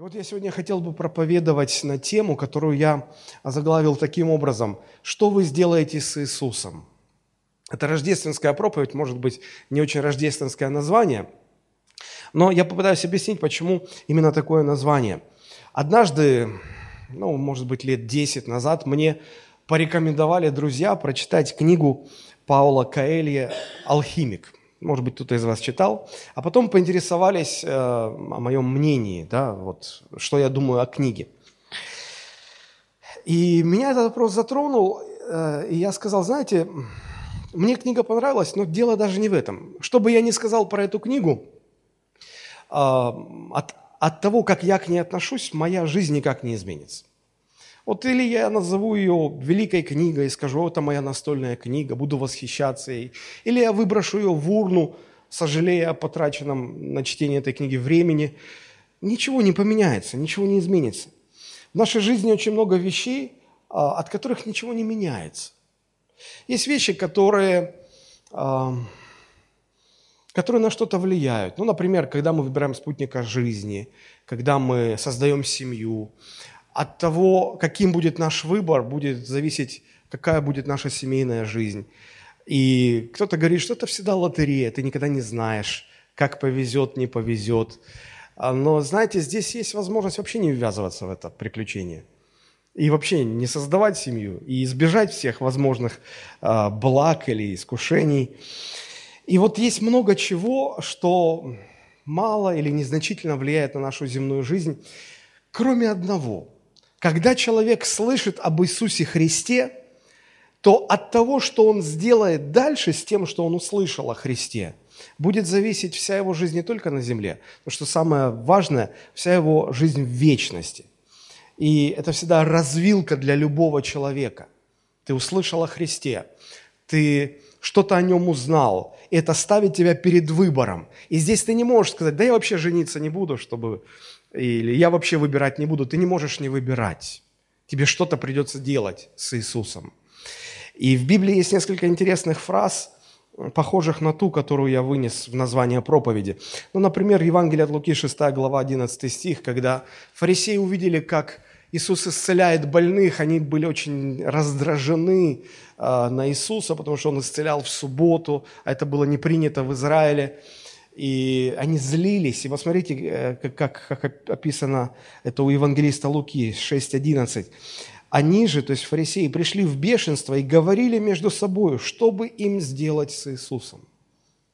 И вот я сегодня хотел бы проповедовать на тему, которую я озаглавил таким образом. Что вы сделаете с Иисусом? Это рождественская проповедь, может быть, не очень рождественское название, но я попытаюсь объяснить, почему именно такое название. Однажды, ну, может быть, лет 10 назад мне порекомендовали друзья прочитать книгу Паула Каэлья «Алхимик» может быть, кто-то из вас читал, а потом поинтересовались э, о моем мнении, да, вот, что я думаю о книге. И меня этот вопрос затронул, э, и я сказал, знаете, мне книга понравилась, но дело даже не в этом. Что бы я ни сказал про эту книгу, э, от, от того, как я к ней отношусь, моя жизнь никак не изменится. Вот или я назову ее великой книгой скажу, это моя настольная книга, буду восхищаться ей. Или я выброшу ее в урну, сожалея о потраченном на чтение этой книги времени. Ничего не поменяется, ничего не изменится. В нашей жизни очень много вещей, а, от которых ничего не меняется. Есть вещи, которые, а, которые на что-то влияют. Ну, например, когда мы выбираем спутника жизни, когда мы создаем семью, от того, каким будет наш выбор, будет зависеть, какая будет наша семейная жизнь. И кто-то говорит, что это всегда лотерея, ты никогда не знаешь, как повезет, не повезет. А, но, знаете, здесь есть возможность вообще не ввязываться в это приключение. И вообще не создавать семью, и избежать всех возможных э, благ или искушений. И вот есть много чего, что мало или незначительно влияет на нашу земную жизнь, кроме одного – когда человек слышит об Иисусе Христе, то от того, что он сделает дальше с тем, что он услышал о Христе, будет зависеть вся его жизнь не только на земле, но что самое важное, вся его жизнь в вечности. И это всегда развилка для любого человека. Ты услышал о Христе, ты что-то о нем узнал, и это ставит тебя перед выбором. И здесь ты не можешь сказать, да я вообще жениться не буду, чтобы или я вообще выбирать не буду. Ты не можешь не выбирать. Тебе что-то придется делать с Иисусом. И в Библии есть несколько интересных фраз, похожих на ту, которую я вынес в название проповеди. Ну, например, Евангелие от Луки, 6 глава, 11 стих, когда фарисеи увидели, как Иисус исцеляет больных, они были очень раздражены э, на Иисуса, потому что Он исцелял в субботу, а это было не принято в Израиле и они злились. И посмотрите, э, как, как описано это у евангелиста Луки 6.11. Они же, то есть фарисеи, пришли в бешенство и говорили между собой, что бы им сделать с Иисусом.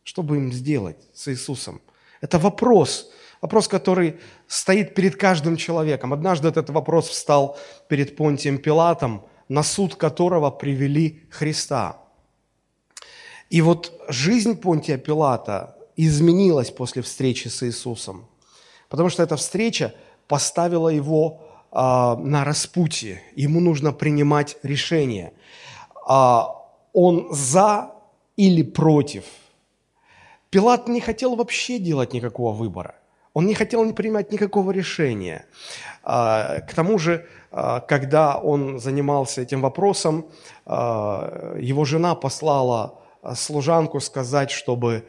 Что бы им сделать с Иисусом? Это вопрос, вопрос, который стоит перед каждым человеком. Однажды этот вопрос встал перед Понтием Пилатом, на суд которого привели Христа. И вот жизнь Понтия Пилата изменилась после встречи с Иисусом. Потому что эта встреча поставила его а, на распутье. Ему нужно принимать решение. А, он за или против. Пилат не хотел вообще делать никакого выбора. Он не хотел не принимать никакого решения. А, к тому же, а, когда он занимался этим вопросом, а, его жена послала служанку сказать, чтобы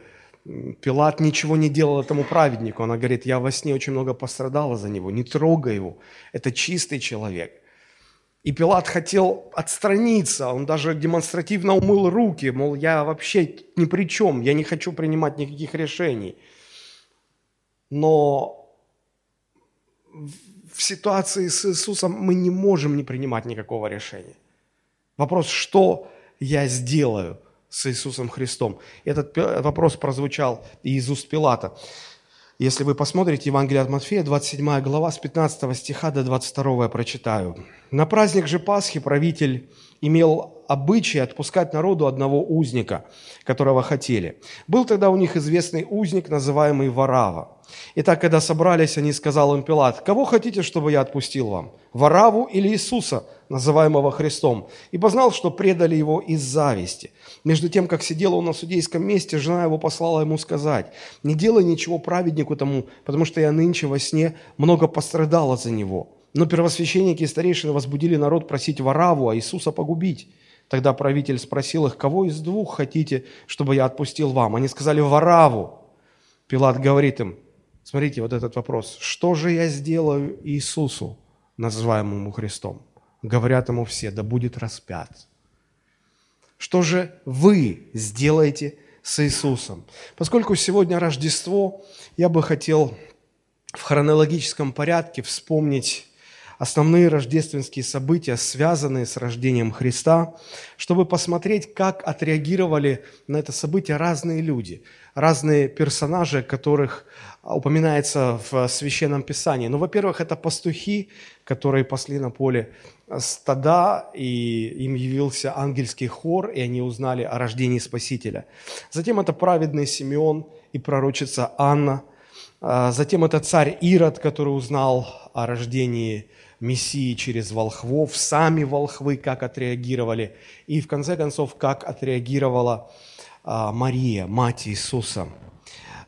Пилат ничего не делал этому праведнику. Она говорит, я во сне очень много пострадала за него, не трогай его. Это чистый человек. И Пилат хотел отстраниться, он даже демонстративно умыл руки, мол, я вообще ни при чем, я не хочу принимать никаких решений. Но в ситуации с Иисусом мы не можем не принимать никакого решения. Вопрос, что я сделаю – с Иисусом Христом. Этот вопрос прозвучал из уст Пилата. Если вы посмотрите Евангелие от Матфея, 27 глава, с 15 стиха до 22 я прочитаю. «На праздник же Пасхи правитель имел обычай отпускать народу одного узника, которого хотели. Был тогда у них известный узник, называемый Варава. Итак, когда собрались, они сказал им Пилат, «Кого хотите, чтобы я отпустил вам, Вараву или Иисуса, называемого Христом?» И познал, что предали его из зависти. Между тем, как сидел он на судейском месте, жена его послала ему сказать, «Не делай ничего праведнику тому, потому что я нынче во сне много пострадала за него». Но первосвященники и старейшины возбудили народ просить Вараву, а Иисуса погубить. Тогда правитель спросил их, кого из двух хотите, чтобы я отпустил вам? Они сказали, Вараву. Пилат говорит им, Смотрите, вот этот вопрос. Что же я сделаю Иисусу, называемому Христом? Говорят ему все, да будет распят. Что же вы сделаете с Иисусом? Поскольку сегодня Рождество, я бы хотел в хронологическом порядке вспомнить основные рождественские события, связанные с рождением Христа, чтобы посмотреть, как отреагировали на это событие разные люди, разные персонажи, которых упоминается в Священном Писании. Ну, во-первых, это пастухи, которые пасли на поле стада, и им явился ангельский хор, и они узнали о рождении Спасителя. Затем это праведный Симеон и пророчица Анна. А, затем это царь Ирод, который узнал о рождении Мессии через волхвов, сами волхвы как отреагировали, и в конце концов, как отреагировала а, Мария, мать Иисуса,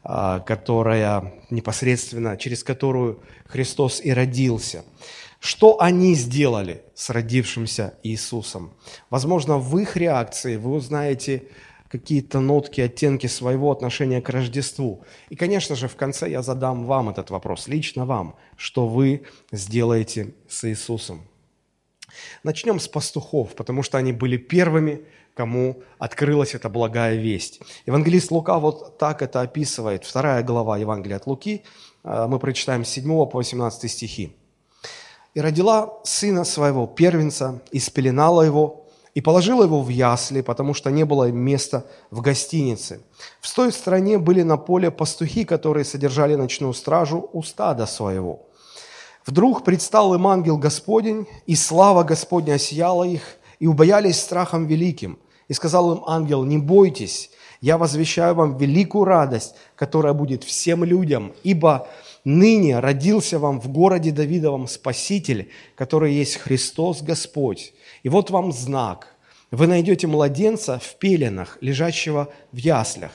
а, которая непосредственно, через которую Христос и родился. Что они сделали с родившимся Иисусом? Возможно, в их реакции вы узнаете какие-то нотки, оттенки своего отношения к Рождеству. И, конечно же, в конце я задам вам этот вопрос, лично вам, что вы сделаете с Иисусом. Начнем с пастухов, потому что они были первыми, кому открылась эта благая весть. Евангелист Лука вот так это описывает. Вторая глава Евангелия от Луки, э, мы прочитаем с 7 по 18 стихи. «И родила сына своего, первенца, и спеленала его, и положила его в ясли, потому что не было места в гостинице. В той стране были на поле пастухи, которые содержали ночную стражу у стада своего. Вдруг предстал им ангел Господень, и слава Господня осияла их, и убоялись страхом великим. И сказал им ангел, не бойтесь, я возвещаю вам великую радость, которая будет всем людям, ибо ныне родился вам в городе Давидовом Спаситель, который есть Христос Господь. И вот вам знак. Вы найдете младенца в пеленах, лежащего в яслях.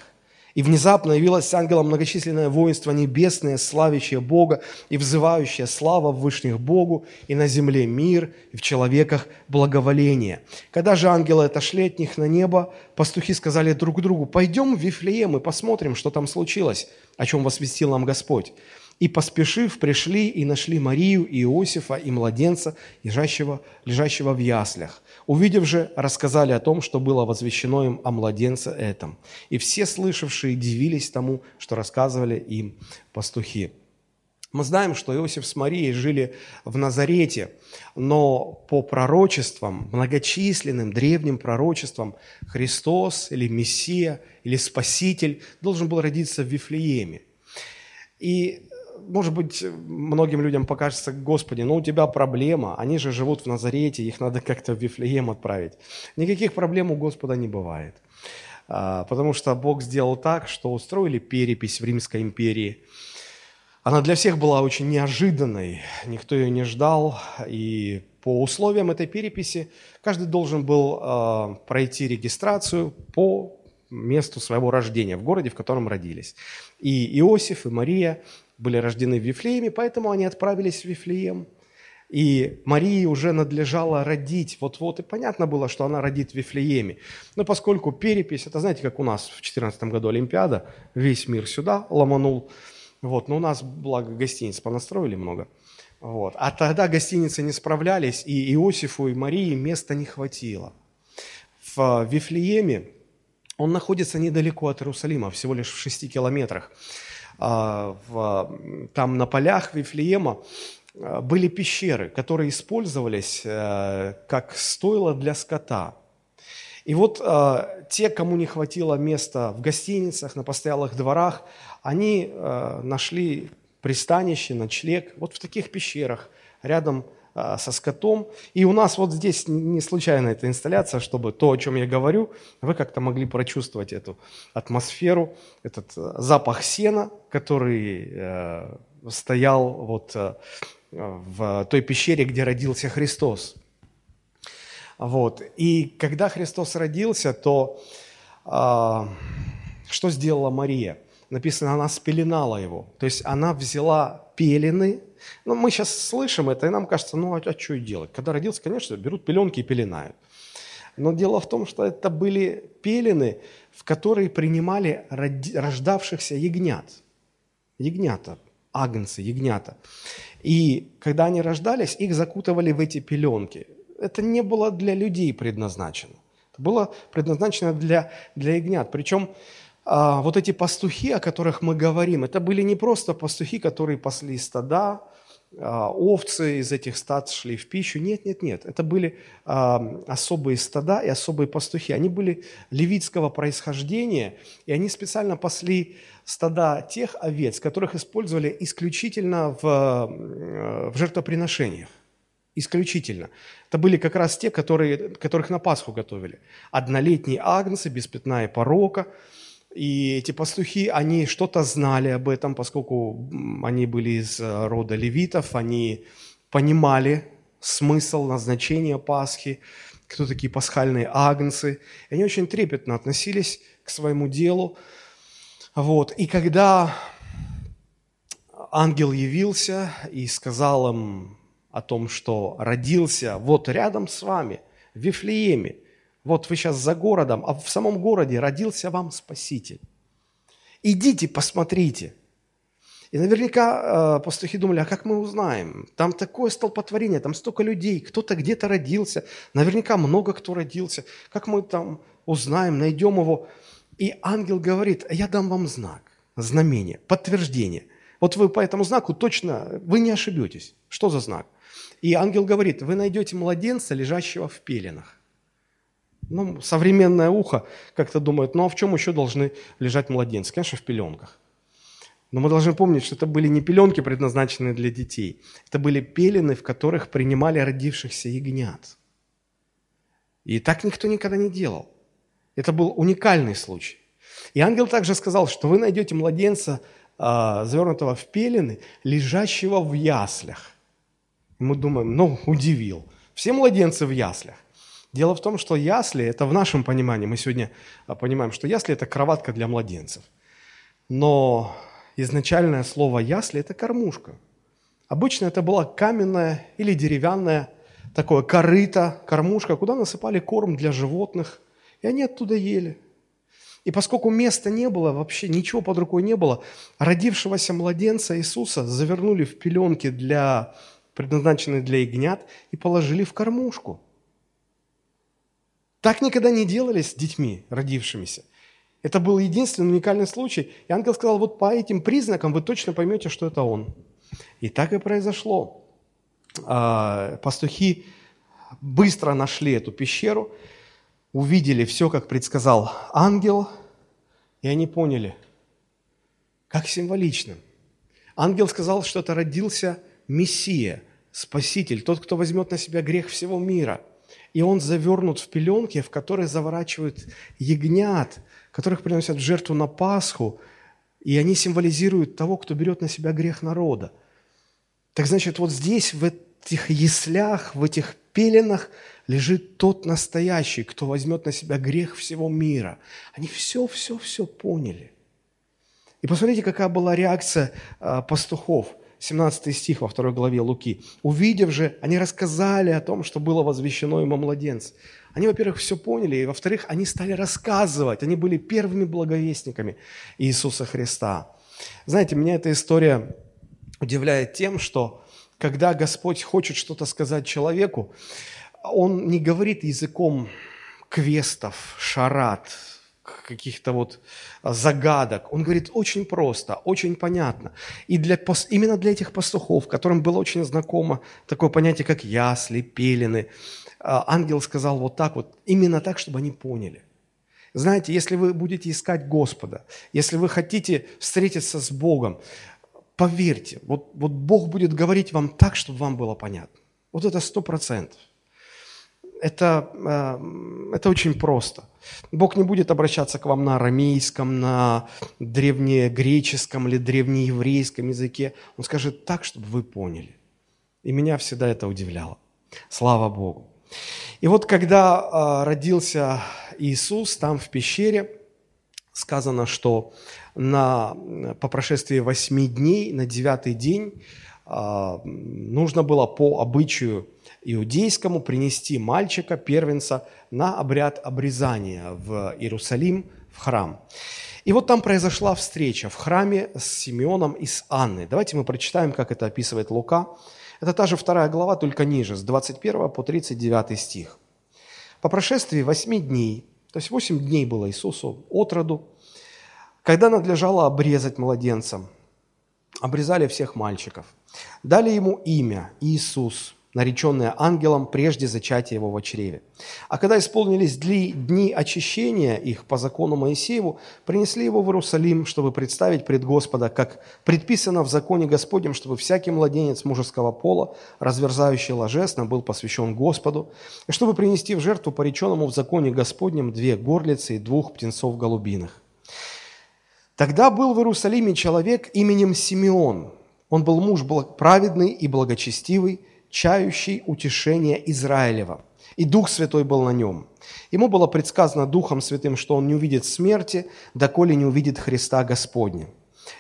И внезапно явилось с ангелом многочисленное воинство небесное, славящее Бога и взывающее слава в вышних Богу, и на земле мир, и в человеках благоволение. Когда же ангелы отошли от них на небо, пастухи сказали друг другу, «Пойдем в Вифлеем и посмотрим, что там случилось, о чем возвестил нам Господь». И, поспешив, пришли и нашли Марию и Иосифа и младенца, лежащего, лежащего в яслях. Увидев же, рассказали о том, что было возвещено им о младенце этом. И все слышавшие дивились тому, что рассказывали им пастухи. Мы знаем, что Иосиф с Марией жили в Назарете, но по пророчествам, многочисленным древним пророчествам, Христос или Мессия или Спаситель должен был родиться в Вифлееме. И может быть, многим людям покажется, Господи, ну у тебя проблема, они же живут в Назарете, их надо как-то в Вифлеем отправить. Никаких проблем у Господа не бывает. А, потому что Бог сделал так, что устроили перепись в Римской империи. Она для всех была очень неожиданной, никто ее не ждал, и по условиям этой переписи каждый должен был а, пройти регистрацию по месту своего рождения, в городе, в котором родились. И Иосиф, и Мария были рождены в Вифлееме, поэтому они отправились в Вифлеем. И Марии уже надлежало родить вот-вот, и понятно было, что она родит в Вифлееме. Но поскольку перепись, это знаете, как у нас в 2014 году Олимпиада, весь мир сюда ломанул, вот, но у нас, благо, гостиниц понастроили много. Вот. А тогда гостиницы не справлялись, и Иосифу и Марии места не хватило. В Вифлееме он находится недалеко от Иерусалима, всего лишь в шести километрах. А, в, там на полях Вифлеема а, были пещеры, которые использовались э, как стойло для скота. И вот а, те, кому не хватило места в гостиницах, на постоялых дворах, они нашли пристанище, ночлег вот в таких пещерах, рядом со скотом. И у нас вот здесь не случайно эта инсталляция, чтобы то, о чем я говорю, вы как-то могли прочувствовать эту атмосферу, этот э, запах сена, который э, стоял вот э, в той пещере, где родился Христос. Вот. И когда Христос родился, то э, что сделала Мария? Написано, она спеленала его. То есть она взяла пелены, но мы сейчас слышим это, и нам кажется, ну а, а что делать? Когда родился, конечно, берут пеленки и пеленают. Но дело в том, что это были пелены, в которые принимали рождавшихся ягнят. Ягнята. агнцы, ягнята. И когда они рождались, их закутывали в эти пеленки. Это не было для людей предназначено. Это было предназначено для, для ягнят. Причем а, вот эти пастухи, о которых мы говорим, это были не просто пастухи, которые пасли стада, а, овцы из этих стад шли в пищу. Нет, нет, нет. Это были а, особые стада и особые пастухи. Они были левитского происхождения, и они специально пасли стада тех овец, которых использовали исключительно в, э, в жертвоприношениях. Исключительно. Это были как раз те, которые, которых на Пасху готовили. Однолетние агнцы без пятна и порока – и эти пастухи, они что-то знали об этом, поскольку они были из э, рода левитов, они понимали смысл, назначение Пасхи, кто такие пасхальные агнцы. И они очень трепетно относились к своему делу. Вот. И когда ангел явился и сказал им о том, что родился вот рядом с вами, в Вифлееме, вот вы сейчас за городом, а в самом городе родился вам Спаситель. Идите, посмотрите. И наверняка э, пастухи думали, а как мы узнаем? Там такое столпотворение, там столько людей, кто-то где-то родился, наверняка много кто родился. Как мы там узнаем, найдем его? И ангел говорит, я дам вам знак, знамение, подтверждение. Вот вы по этому знаку точно, вы не ошибетесь. Что за знак? И ангел говорит, вы найдете младенца, лежащего в пеленах. Ну, современное ухо как-то думает, ну а в чем еще должны лежать младенцы? Конечно, в пеленках. Но мы должны помнить, что это были не пеленки, предназначенные для детей. Это были пелены, в которых принимали родившихся ягнят. И так никто никогда не делал. Это был уникальный случай. И ангел также сказал, что вы найдете младенца, а, завернутого в пелены, лежащего в яслях. Мы думаем, ну, удивил. Все младенцы в яслях. Дело в том, что ясли, это в нашем понимании, мы сегодня а, понимаем, что ясли – это кроватка для младенцев. Но изначальное слово ясли – это кормушка. Обычно это была каменная или деревянная такое корыто, кормушка, куда насыпали корм для животных, и они оттуда ели. И поскольку места не было, вообще ничего под рукой не было, родившегося младенца Иисуса завернули в пеленки, для, предназначенные для ягнят, и положили в кормушку – так никогда не делали с детьми, родившимися. Это был единственный уникальный случай. И ангел сказал, вот по этим признакам вы точно поймете, что это он. И так и произошло. А, пастухи быстро нашли эту пещеру, увидели все, как предсказал ангел, и они поняли, как символично. Ангел сказал, что это родился Мессия, Спаситель, тот, кто возьмет на себя грех всего мира – и он завернут в пеленки, в которые заворачивают ягнят, которых приносят в жертву на Пасху, и они символизируют того, кто берет на себя грех народа. Так значит, вот здесь, в этих яслях, в этих пеленах лежит тот настоящий, кто возьмет на себя грех всего мира. Они все-все-все поняли. И посмотрите, какая была реакция а, пастухов – 17 стих во второй главе Луки. «Увидев же, они рассказали о том, что было возвещено ему младенец». Они, во-первых, все поняли, и, во-вторых, они стали рассказывать. Они были первыми благовестниками Иисуса Христа. Знаете, меня эта история удивляет тем, что когда Господь хочет что-то сказать человеку, Он не говорит языком квестов, шарат, каких-то вот а, загадок. Он говорит очень просто, очень понятно. И для, именно для этих пастухов, которым было очень знакомо такое понятие, как ясли, пелены, а, ангел сказал вот так вот, именно так, чтобы они поняли. Знаете, если вы будете искать Господа, если вы хотите встретиться с Богом, поверьте, вот, вот Бог будет говорить вам так, чтобы вам было понятно. Вот это сто процентов это, э, это очень просто. Бог не будет обращаться к вам на арамейском, на древнегреческом или древнееврейском языке. Он скажет так, чтобы вы поняли. И меня всегда это удивляло. Слава Богу. И вот когда э, родился Иисус там в пещере, сказано, что на, по прошествии восьми дней, на девятый день, э, нужно было по обычаю иудейскому принести мальчика, первенца, на обряд обрезания в Иерусалим, в храм. И вот там произошла встреча в храме с Симеоном и с Анной. Давайте мы прочитаем, как это описывает Лука. Это та же вторая глава, только ниже, с 21 по 39 стих. По прошествии восьми дней, то есть восемь дней было Иисусу от роду, когда надлежало обрезать младенцам, обрезали всех мальчиков. Дали ему имя Иисус, нареченное ангелом прежде зачатия его в чреве. А когда исполнились дни очищения их по закону Моисееву, принесли его в Иерусалим, чтобы представить пред Господа, как предписано в законе Господнем, чтобы всякий младенец мужеского пола, разверзающий ложесно, был посвящен Господу, и чтобы принести в жертву пореченному в законе Господнем две горлицы и двух птенцов голубиных. Тогда был в Иерусалиме человек именем Симеон. Он был муж праведный и благочестивый, чающий утешение Израилева. И Дух Святой был на нем. Ему было предсказано Духом Святым, что он не увидит смерти, доколе не увидит Христа Господня.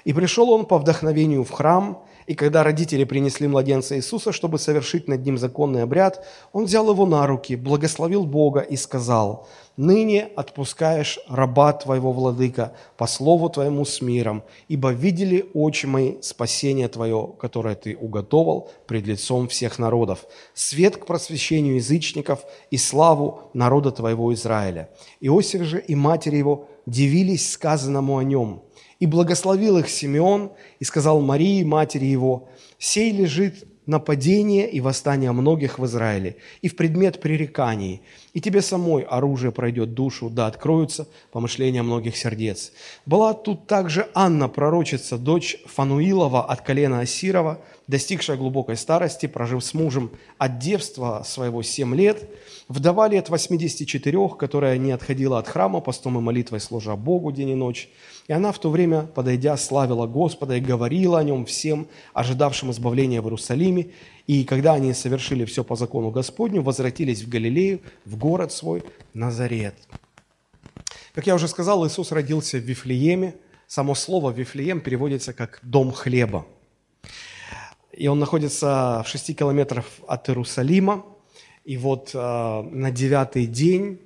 И пришел он по вдохновению в храм, и когда родители принесли младенца Иисуса, чтобы совершить над ним законный обряд, он взял его на руки, благословил Бога и сказал, «Ныне отпускаешь раба твоего, владыка, по слову твоему с миром, ибо видели очи мои спасение твое, которое ты уготовал пред лицом всех народов, свет к просвещению язычников и славу народа твоего Израиля». Иосиф же и матери его дивились сказанному о нем – и благословил их Симеон и сказал Марии, матери его, «Сей лежит нападение и восстание многих в Израиле, и в предмет пререканий, и тебе самой оружие пройдет душу, да откроются помышления многих сердец». Была тут также Анна, пророчица, дочь Фануилова от колена Асирова, достигшая глубокой старости, прожив с мужем от девства своего семь лет, вдова лет 84, которая не отходила от храма, постом и молитвой служа Богу день и ночь, и она в то время, подойдя, славила Господа и говорила о нем всем, ожидавшим избавления в Иерусалиме. И когда они совершили все по закону Господню, возвратились в Галилею, в город свой Назарет. Как я уже сказал, Иисус родился в Вифлееме. Само слово «Вифлеем» переводится как «дом хлеба». И он находится в шести километрах от Иерусалима. И вот э, на девятый день,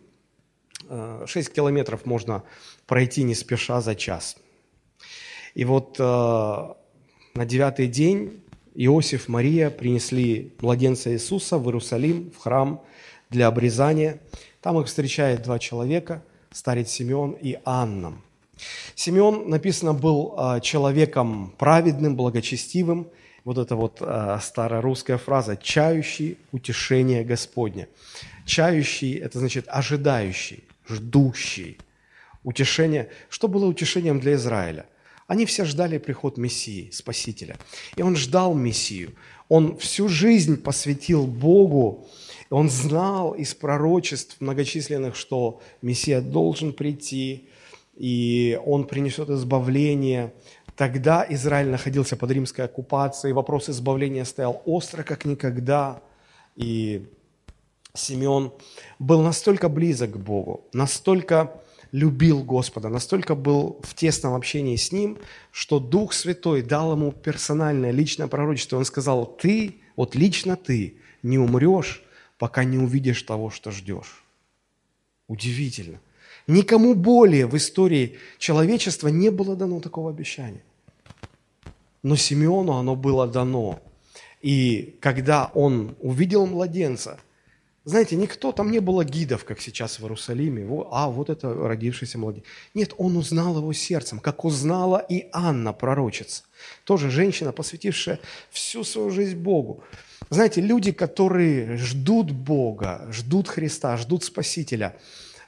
э, шесть километров можно пройти не спеша за час. И вот э, на девятый день Иосиф, Мария принесли младенца Иисуса в Иерусалим, в храм для обрезания. Там их встречает два человека, старец Симеон и Анна. Симеон, написано, был э, человеком праведным, благочестивым. Вот эта вот э, старорусская фраза «чающий утешение Господня». Чающий – это значит ожидающий, ждущий – утешение. Что было утешением для Израиля? Они все ждали приход Мессии, Спасителя. И он ждал Мессию. Он всю жизнь посвятил Богу. Он знал из пророчеств многочисленных, что Мессия должен прийти, и он принесет избавление. Тогда Израиль находился под римской оккупацией, вопрос избавления стоял остро, как никогда. И Симеон был настолько близок к Богу, настолько любил Господа, настолько был в тесном общении с Ним, что Дух Святой дал ему персональное, личное пророчество. Он сказал, ты, вот лично ты, не умрешь, пока не увидишь того, что ждешь. Удивительно. Никому более в истории человечества не было дано такого обещания. Но Симеону оно было дано. И когда он увидел младенца – знаете, никто, там не было гидов, как сейчас в Иерусалиме. А, вот это родившийся младенец. Нет, он узнал его сердцем, как узнала и Анна, пророчица. Тоже женщина, посвятившая всю свою жизнь Богу. Знаете, люди, которые ждут Бога, ждут Христа, ждут Спасителя,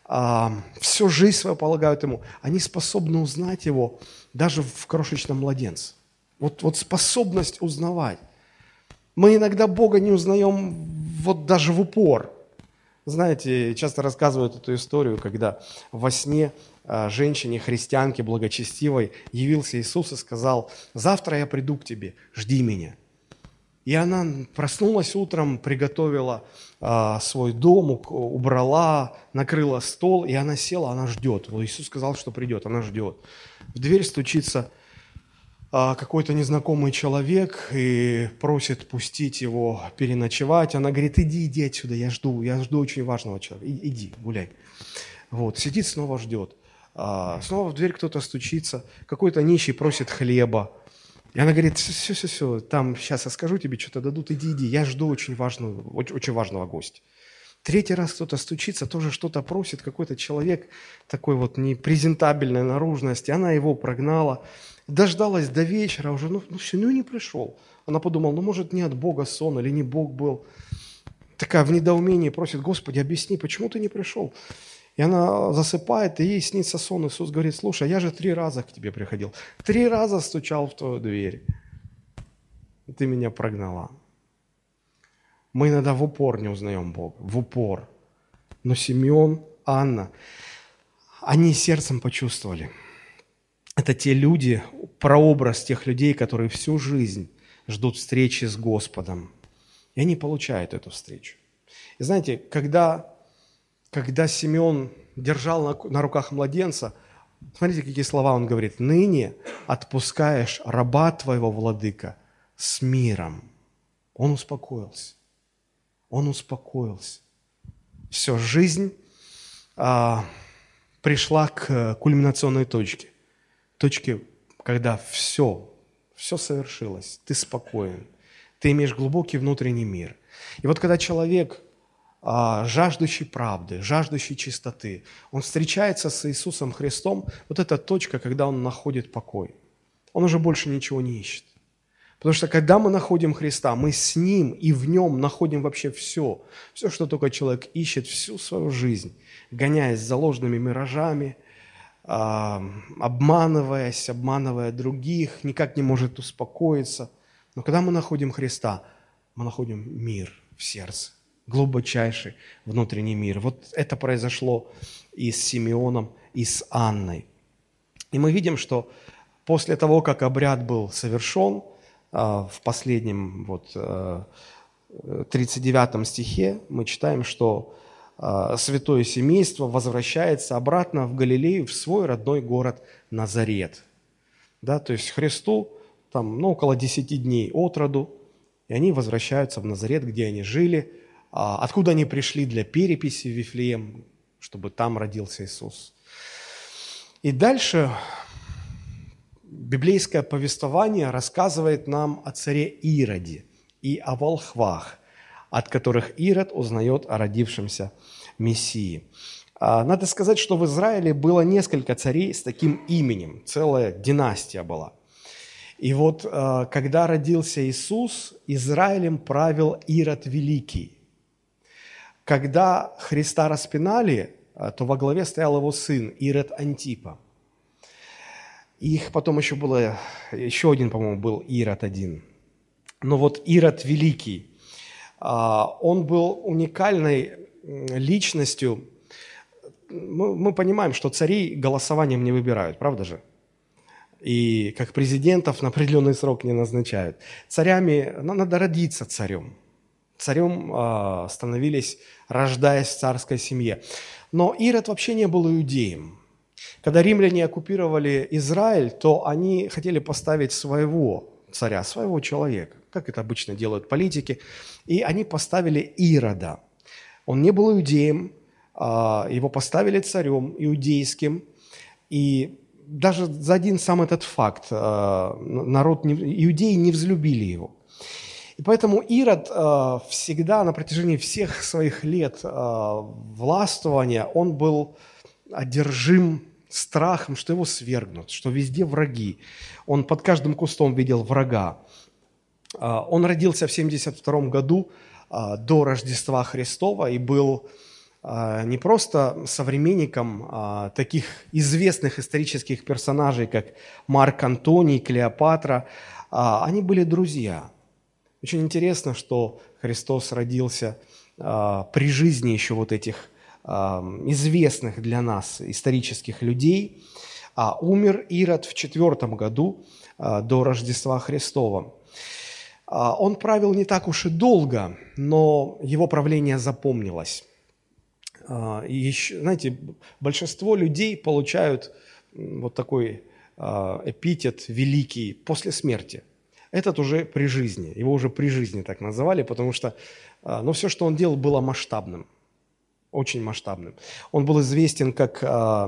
а, всю жизнь свою полагают Ему, они способны узнать Его даже в крошечном младенце. Вот, вот способность узнавать. Мы иногда Бога не узнаем вот даже в упор. Знаете, часто рассказывают эту историю, когда во сне а, женщине, христианке благочестивой явился Иисус и сказал, завтра я приду к тебе, жди меня. И она проснулась утром, приготовила а, свой дом, убрала, накрыла стол, и она села, она ждет. Иисус сказал, что придет, она ждет. В дверь стучится какой-то незнакомый человек и просит пустить его переночевать. Она говорит, иди, иди отсюда, я жду, я жду очень важного человека. Иди, гуляй. Вот, сидит, снова ждет. а, снова в дверь кто-то стучится, какой-то нищий просит хлеба. И она говорит, все, все, все, там сейчас я скажу тебе, что-то дадут, иди, иди, я жду очень важного, очень, очень важного гостя. Третий раз кто-то стучится, тоже что-то просит, какой-то человек такой вот непрезентабельной наружности, она его прогнала, дождалась до вечера уже, ну, ну все, ну и не пришел. Она подумала, ну может не от Бога сон или не Бог был. Такая в недоумении просит, Господи, объясни, почему ты не пришел? И она засыпает, и ей снится сон. Иисус говорит, слушай, я же три раза к тебе приходил. Три раза стучал в твою дверь. Ты меня прогнала. Мы иногда в упор не узнаем Бога. В упор. Но Симеон, Анна, они сердцем почувствовали. Это те люди, прообраз тех людей, которые всю жизнь ждут встречи с Господом. И они получают эту встречу. И знаете, когда когда Симеон держал на, на руках младенца, смотрите, какие слова он говорит. «Ныне отпускаешь раба твоего, владыка, с миром». Он успокоился. Он успокоился. Все, жизнь а, пришла к кульминационной точке. Точке, когда все, все совершилось. Ты спокоен. Ты имеешь глубокий внутренний мир. И вот когда человек а, жаждущий правды, жаждущий чистоты. Он встречается с Иисусом Христом. Вот эта точка, когда он находит покой. Он уже больше ничего не ищет. Потому что когда мы находим Христа, мы с Ним и в Нем находим вообще все. Все, что только человек ищет всю свою жизнь, гоняясь за ложными миражами, обманываясь, обманывая других, никак не может успокоиться. Но когда мы находим Христа, мы находим мир в сердце глубочайший внутренний мир. Вот это произошло и с Симеоном, и с Анной. И мы видим, что после того, как обряд был совершен, а, в последнем вот, 39 а, стихе мы читаем, что святое семейство возвращается обратно в Галилею, в свой родной город Назарет. Да, то есть Христу там, ну, около 10 дней от роду, и они возвращаются в Назарет, где они жили, а, откуда они пришли для переписи в Вифлеем, чтобы там родился Иисус. И дальше библейское повествование рассказывает нам о царе Ироде и о волхвах, от которых Ирод узнает о родившемся Мессии. А, надо сказать, что в Израиле было несколько царей с таким именем, целая династия была. И вот а, когда родился Иисус, Израилем правил Ирод Великий – когда Христа распинали, а, то во главе стоял его сын Ирод Антипа. Их потом еще было, еще один, по-моему, был Ирод один. Но вот Ирод Великий, он был уникальной личностью. Мы, понимаем, что царей голосованием не выбирают, правда же? И как президентов на определенный срок не назначают. Царями, ну, надо родиться царем – царем а, становились, рождаясь в царской семье. Но Ирод вообще не был иудеем. Когда римляне оккупировали Израиль, то они хотели поставить своего царя, своего человека, как это обычно делают политики, и они поставили Ирода. Он не был иудеем, а, его поставили царем иудейским, и даже за один сам этот факт а, народ, иудеи не взлюбили его. И поэтому Ирод э, всегда на протяжении всех своих лет властвования, он был одержим страхом, что его свергнут, что везде враги. Он под каждым кустом видел врага. Э, он родился в 72 году до Рождества Христова и был не просто современником таких известных исторических персонажей, как Марк Антоний, Клеопатра, они были друзья – очень интересно, что Христос родился а, при жизни еще вот этих а, известных для нас исторических людей, а умер Ирод в четвертом году а, до Рождества Христова. А, он правил не так уж и долго, но его правление запомнилось. А, и еще, знаете, большинство людей получают вот такой а, эпитет великий после смерти – этот уже при жизни, его уже при жизни так называли, потому что ну, все, что он делал, было масштабным. Очень масштабным. Он был известен как а,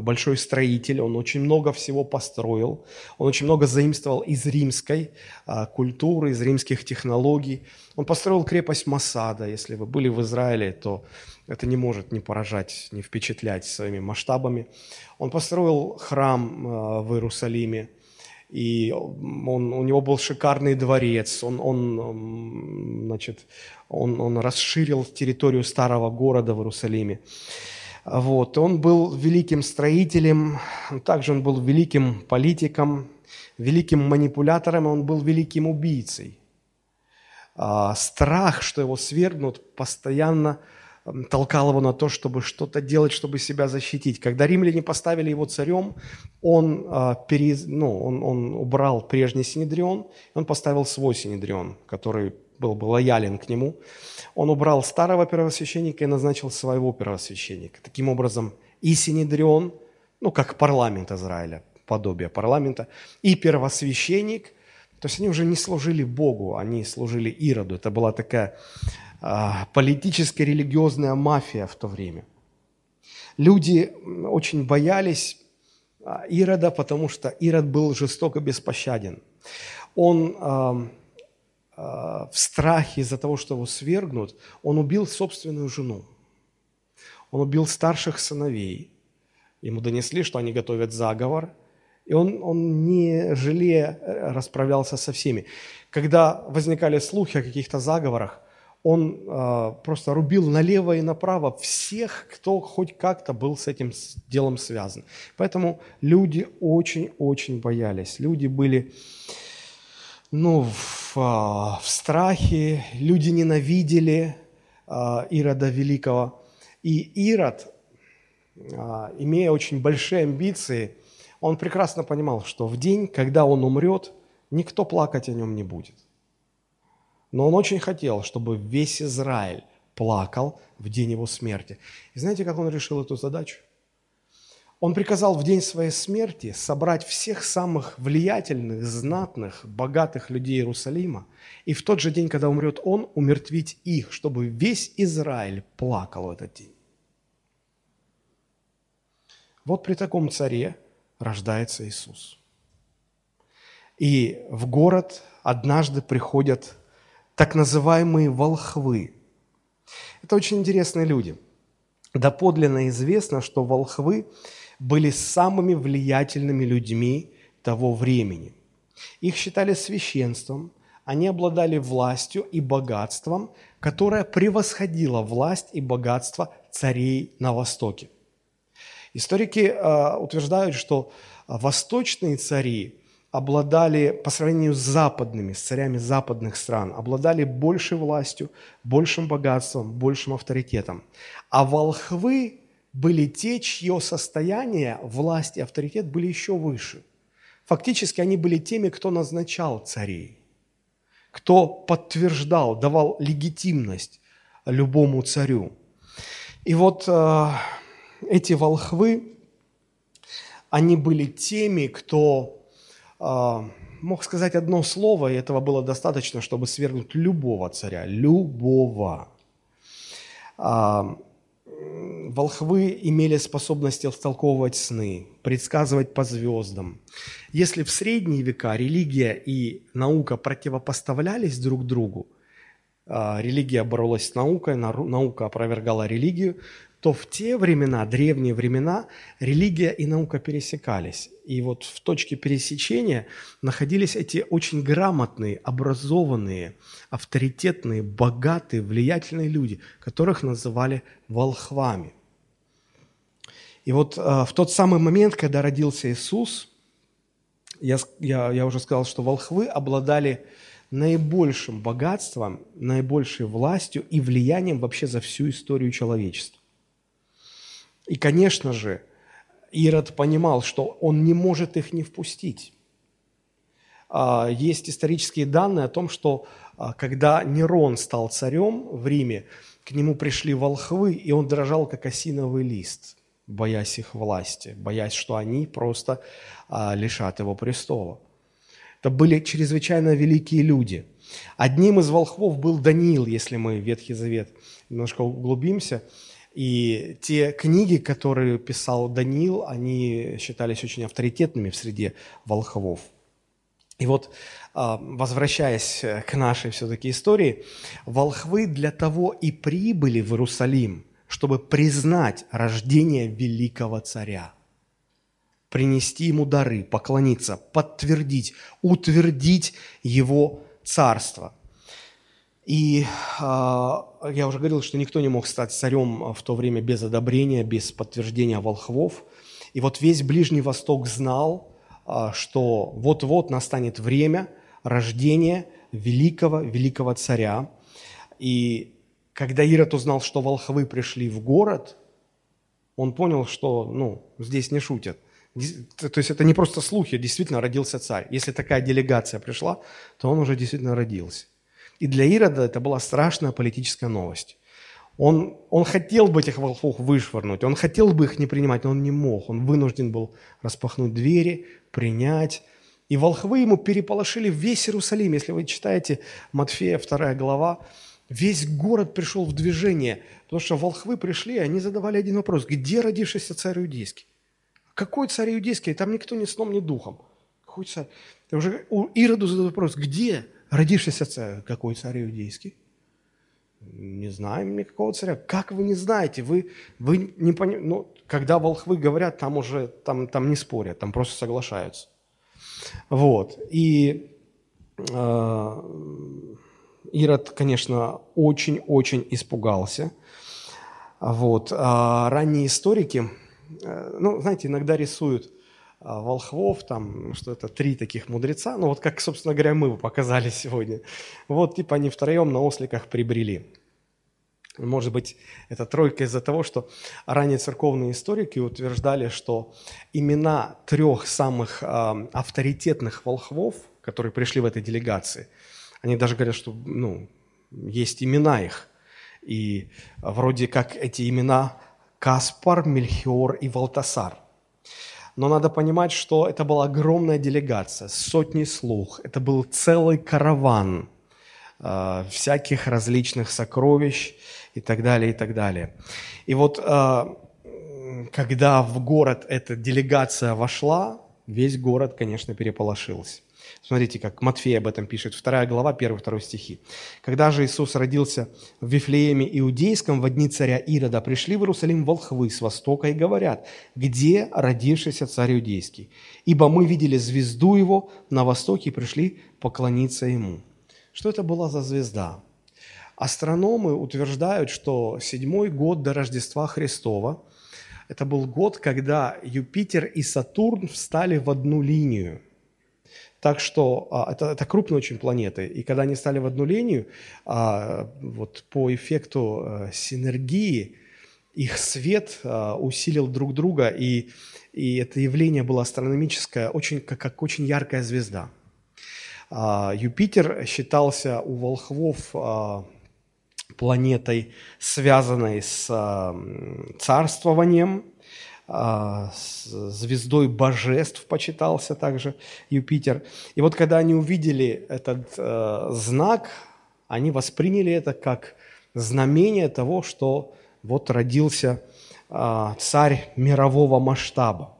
большой строитель, он очень много всего построил, он очень много заимствовал из римской а, культуры, из римских технологий. Он построил крепость Масада. Если вы были в Израиле, то это не может не поражать, не впечатлять своими масштабами. Он построил храм а, в Иерусалиме, и он, у него был шикарный дворец, он, он, значит, он, он расширил территорию старого города в Иерусалиме. Вот. Он был великим строителем, также он был великим политиком, великим манипулятором, он был великим убийцей. А, страх, что его свергнут, постоянно толкал его на то, чтобы что-то делать, чтобы себя защитить. Когда римляне поставили его царем, он, перез... ну, он, он убрал прежний Синедрион, он поставил свой Синедрион, который был бы лоялен к нему. Он убрал старого первосвященника и назначил своего первосвященника. Таким образом, и Синедрион, ну, как парламент Израиля, подобие парламента, и первосвященник, то есть они уже не служили Богу, они служили Ироду. Это была такая политическая религиозная мафия в то время. Люди очень боялись а, Ирода, потому что Ирод был жестоко беспощаден. Он а, в страхе из-за того, что его свергнут, он убил собственную жену. Он убил старших сыновей. Ему донесли, что они готовят заговор, и он, он не жалея э, расправлялся со всеми. Когда возникали слухи о каких-то заговорах, он э, просто рубил налево и направо всех, кто хоть как-то был с этим делом связан. Поэтому люди очень-очень боялись. Люди были ну, в, э, в страхе, люди ненавидели э, Ирода Великого. И Ирод, э, имея очень большие амбиции, он прекрасно понимал, что в день, когда он умрет, никто плакать о нем не будет. Но он очень хотел, чтобы весь Израиль плакал в день его смерти. И знаете, как он решил эту задачу? Он приказал в день своей смерти собрать всех самых влиятельных, знатных, богатых людей Иерусалима, и в тот же день, когда умрет он, умертвить их, чтобы весь Израиль плакал в этот день. Вот при таком царе рождается Иисус. И в город однажды приходят так называемые волхвы. Это очень интересные люди. Доподлинно известно, что волхвы были самыми влиятельными людьми того времени. Их считали священством, они обладали властью и богатством, которое превосходило власть и богатство царей на Востоке. Историки э, утверждают, что восточные цари обладали, по сравнению с западными, с царями западных стран, обладали большей властью, большим богатством, большим авторитетом. А волхвы были те, чье состояние, власть и авторитет были еще выше. Фактически они были теми, кто назначал царей, кто подтверждал, давал легитимность любому царю. И вот э, эти волхвы, они были теми, кто мог сказать одно слово, и этого было достаточно, чтобы свергнуть любого царя, любого. А, волхвы имели способность растолковывать сны, предсказывать по звездам. Если в средние века религия и наука противопоставлялись друг другу, а, религия боролась с наукой, наука опровергала религию, то в те времена, древние времена, религия и наука пересекались. И вот в точке пересечения находились эти очень грамотные, образованные, авторитетные, богатые, влиятельные люди, которых называли волхвами. И вот э, в тот самый момент, когда родился Иисус, я, я, я уже сказал, что волхвы обладали наибольшим богатством, наибольшей властью и влиянием вообще за всю историю человечества. И, конечно же, Ирод понимал, что он не может их не впустить. А, есть исторические данные о том, что а, когда Нерон стал царем в Риме, к нему пришли волхвы, и он дрожал, как осиновый лист, боясь их власти, боясь, что они просто а, лишат его престола. Это были чрезвычайно великие люди. Одним из волхвов был Даниил, если мы Ветхий Завет немножко углубимся – И те книги, которые писал Даниил, они считались очень авторитетными в среде волхвов. И вот, а, возвращаясь к нашей все-таки истории, волхвы для того и прибыли в Иерусалим, чтобы признать рождение великого царя, принести ему дары, поклониться, подтвердить, утвердить его царство. И э, я уже говорил, что никто не мог стать царем в то время без одобрения, без подтверждения волхвов. И вот весь Ближний Восток знал, э, что вот-вот настанет время рождения великого, великого царя. И когда Ирод узнал, что волхвы пришли в город, он понял, что ну, здесь не шутят. То есть это не просто слухи, действительно родился царь. Если такая делегация пришла, то он уже действительно родился. И для Ирода это была страшная политическая новость. Он, он хотел бы этих волхвов вышвырнуть, он хотел бы их не принимать, но он не мог. Он вынужден был распахнуть двери, принять. И волхвы ему переполошили весь Иерусалим. Если вы читаете Матфея 2 глава, весь город пришел в движение, потому что волхвы пришли, и они задавали один вопрос. Где родившийся царь иудейский? Какой царь иудейский? Там никто ни сном, ни духом. Какой царь? И уже Ироду задают вопрос, где родившийся царь, какой царь иудейский? Не знаем никакого царя. Как вы не знаете? Вы, вы не понимаете. Ну, когда волхвы говорят, там уже там, там не спорят, там просто соглашаются. Вот. И э, Ирод, конечно, очень-очень испугался. Вот. А ранние историки, э, ну, знаете, иногда рисуют волхвов, там, что это три таких мудреца, ну вот как, собственно говоря, мы показали сегодня. Вот типа они втроем на осликах прибрели. Может быть, это тройка из-за того, что ранее церковные историки утверждали, что имена трех самых э, авторитетных волхвов, которые пришли в этой делегации, они даже говорят, что ну, есть имена их. И вроде как эти имена Каспар, Мельхиор и Валтасар – но надо понимать, что это была огромная делегация, сотни слух. Это был целый караван э, всяких различных сокровищ и так далее, и так далее. И вот э, когда в город эта делегация вошла, весь город, конечно, переполошился. Смотрите, как Матфей об этом пишет, 2 глава, 1-2 стихи. «Когда же Иисус родился в Вифлееме Иудейском в дни царя Ирода, пришли в Иерусалим волхвы с востока и говорят, где родившийся царь Иудейский? Ибо мы видели звезду его на востоке и пришли поклониться ему». Что это была за звезда? Астрономы утверждают, что седьмой год до Рождества Христова – это был год, когда Юпитер и Сатурн встали в одну линию – так что а, это, это крупные очень планеты. И когда они стали в одну линию, а, вот по эффекту а, синергии, их свет а, усилил друг друга, и, и это явление было астрономическое, очень, как, как очень яркая звезда. А, Юпитер считался у волхвов а, планетой, связанной с а, царствованием, звездой божеств почитался также Юпитер. И вот когда они увидели этот э, знак, они восприняли это как знамение того, что вот родился э, царь мирового масштаба.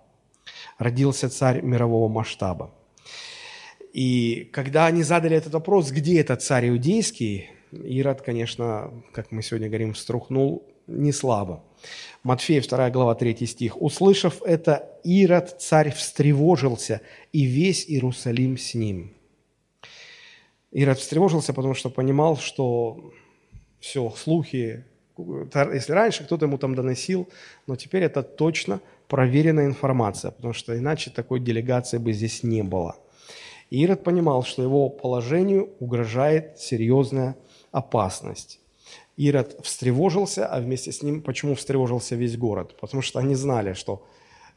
Родился царь мирового масштаба. И когда они задали этот вопрос, где этот царь иудейский, Ирод, конечно, как мы сегодня говорим, струхнул не слабо. Матфея 2 глава 3 стих. «Услышав это, Ирод, царь, встревожился, и весь Иерусалим с ним». Ирод встревожился, потому что понимал, что все, слухи, если раньше кто-то ему там доносил, но теперь это точно проверенная информация, потому что иначе такой делегации бы здесь не было. Ирод понимал, что его положению угрожает серьезная опасность. Ирод встревожился, а вместе с ним, почему встревожился весь город? Потому что они знали, что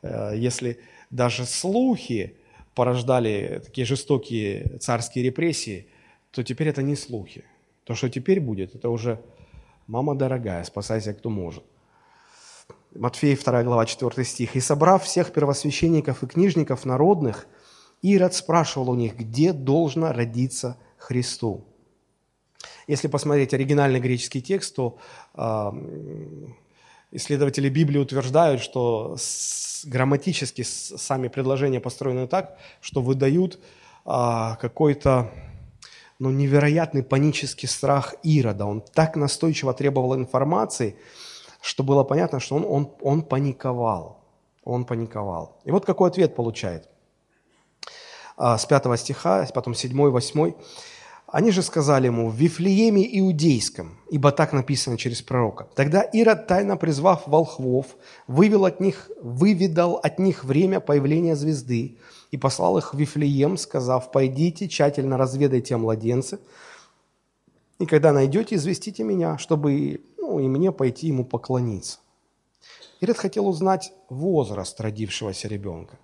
э, если даже слухи порождали такие жестокие царские репрессии, то теперь это не слухи. То, что теперь будет, это уже «мама дорогая, спасайся, кто может». Матфея 2 глава 4 стих. «И собрав всех первосвященников и книжников народных, Ирод спрашивал у них, где должно родиться Христу. Если посмотреть оригинальный греческий текст, то Исследователи Библии утверждают, что грамматически сами предложения построены так, что выдают а, какой-то ну, невероятный панический страх Ирода. Он так настойчиво требовал информации, что было понятно, что он, он, он паниковал. Он паниковал. И вот какой ответ получает. А, с 5 стиха, потом 7, 8. Они же сказали ему, в Вифлееме Иудейском, ибо так написано через пророка. Тогда Ирод, тайно призвав волхвов, вывел от них, выведал от них время появления звезды и послал их в Вифлеем, сказав, пойдите, тщательно разведайте о младенце, и когда найдете, известите меня, чтобы ну, и мне пойти ему поклониться. Ирод хотел узнать возраст родившегося ребенка,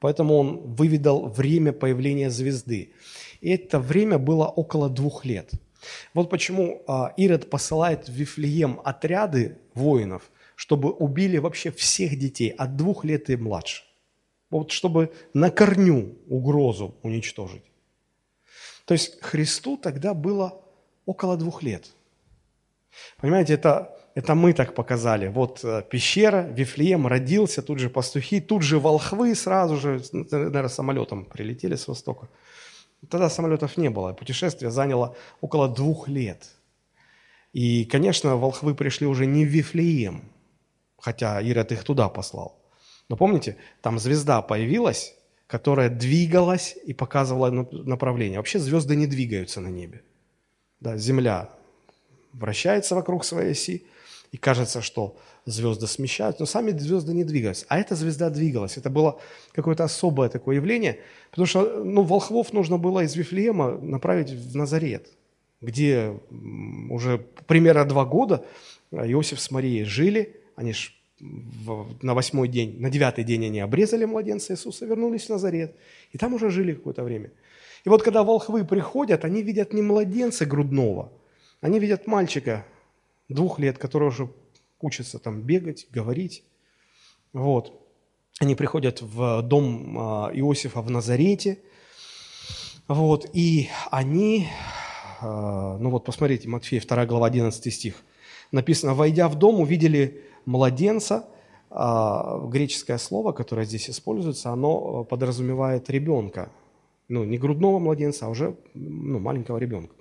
поэтому он выведал время появления звезды – и это время было около двух лет. Вот почему а, Ирод посылает в Вифлеем отряды воинов, чтобы убили вообще всех детей от двух лет и младше. Вот чтобы на корню угрозу уничтожить. То есть Христу тогда было около двух лет. Понимаете, это, это мы так показали. Вот э, пещера, Вифлеем родился, тут же пастухи, тут же волхвы сразу же, наверное, самолетом прилетели с востока. Тогда самолетов не было. Путешествие заняло около двух лет. И, конечно, волхвы пришли уже не в Вифлеем, хотя Ирод их туда послал. Но помните, там звезда появилась, которая двигалась и показывала направление. Вообще звезды не двигаются на небе. Да, Земля вращается вокруг своей оси, и кажется, что звезды смещаются, но сами звезды не двигаются. А эта звезда двигалась. Это было какое-то особое такое явление, потому что ну, волхвов нужно было из Вифлеема направить в Назарет, где уже примерно два года Иосиф с Марией жили, они ж на восьмой день, на девятый день они обрезали младенца Иисуса, вернулись в Назарет, и там уже жили какое-то время. И вот когда волхвы приходят, они видят не младенца грудного, они видят мальчика двух лет, который уже учатся там бегать, говорить. Вот. Они приходят в дом а, Иосифа в Назарете. Вот. И они, а, ну вот посмотрите, Матфея 2 глава 11 стих. Написано, войдя в дом, увидели младенца. А, греческое слово, которое здесь используется, оно подразумевает ребенка. Ну, не грудного младенца, а уже ну, маленького ребенка.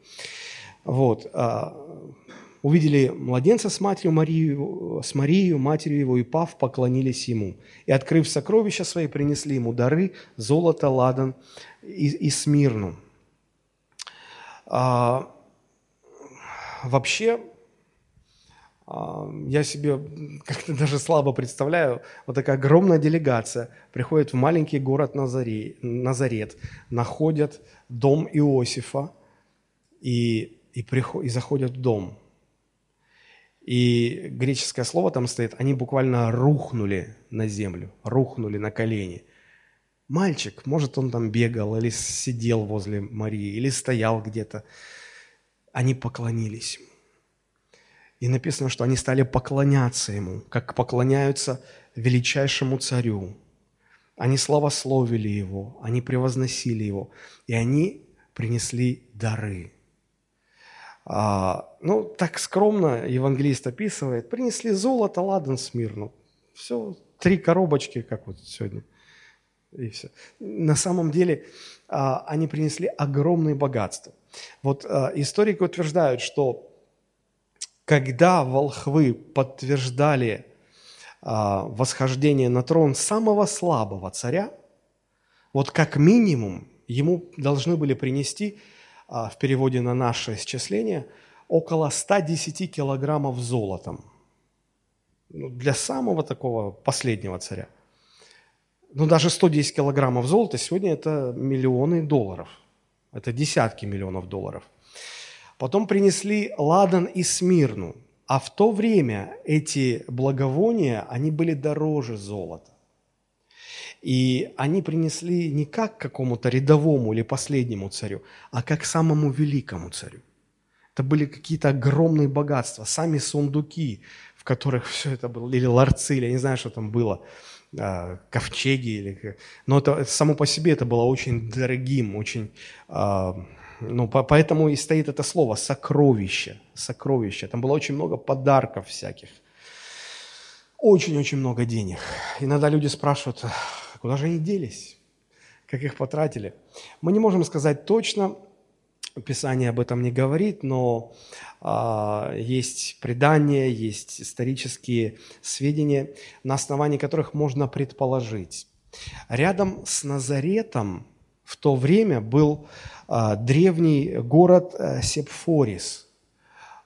Вот увидели младенца с матерью Марию, с Марией, матерью его, и пав, поклонились ему. И, открыв сокровища свои, принесли ему дары, золото, ладан и, и смирну. А, вообще, а, я себе как-то даже слабо представляю, вот такая огромная делегация приходит в маленький город Назарет, Назарет находят дом Иосифа и, и, приход, и заходят в дом – и греческое слово там стоит, они буквально рухнули на землю, рухнули на колени. Мальчик, может, он там бегал или сидел возле Марии, или стоял где-то. Они поклонились. И написано, что они стали поклоняться ему, как поклоняются величайшему царю. Они славословили его, они превозносили его, и они принесли дары – а, ну, так скромно евангелист описывает. Принесли золото, ладан, смирну. Все, три коробочки, как вот сегодня. И все. На самом деле а, они принесли огромные богатства. Вот а, историки утверждают, что когда волхвы подтверждали а, восхождение на трон самого слабого царя, вот как минимум ему должны были принести в переводе на наше исчисление, около 110 килограммов золотом. Ну, для самого такого последнего царя. Ну, даже 110 килограммов золота сегодня это миллионы долларов. Это десятки миллионов долларов. Потом принесли ладан и смирну. А в то время эти благовония, они были дороже золота. И они принесли не как какому-то рядовому или последнему царю, а как самому великому царю. Это были какие-то огромные богатства, сами сундуки, в которых все это было, или ларцы, или я не знаю, что там было, а, ковчеги. Или... Но это, само по себе это было очень дорогим, очень... А, ну, поэтому и стоит это слово «сокровище». Сокровище. Там было очень много подарков всяких – очень-очень много денег. Иногда люди спрашивают, куда же они делись, как их потратили. Мы не можем сказать точно, Писание об этом не говорит, но а, есть предания, есть исторические сведения, на основании которых можно предположить. Рядом с Назаретом в то время был а, древний город а, Сепфорис,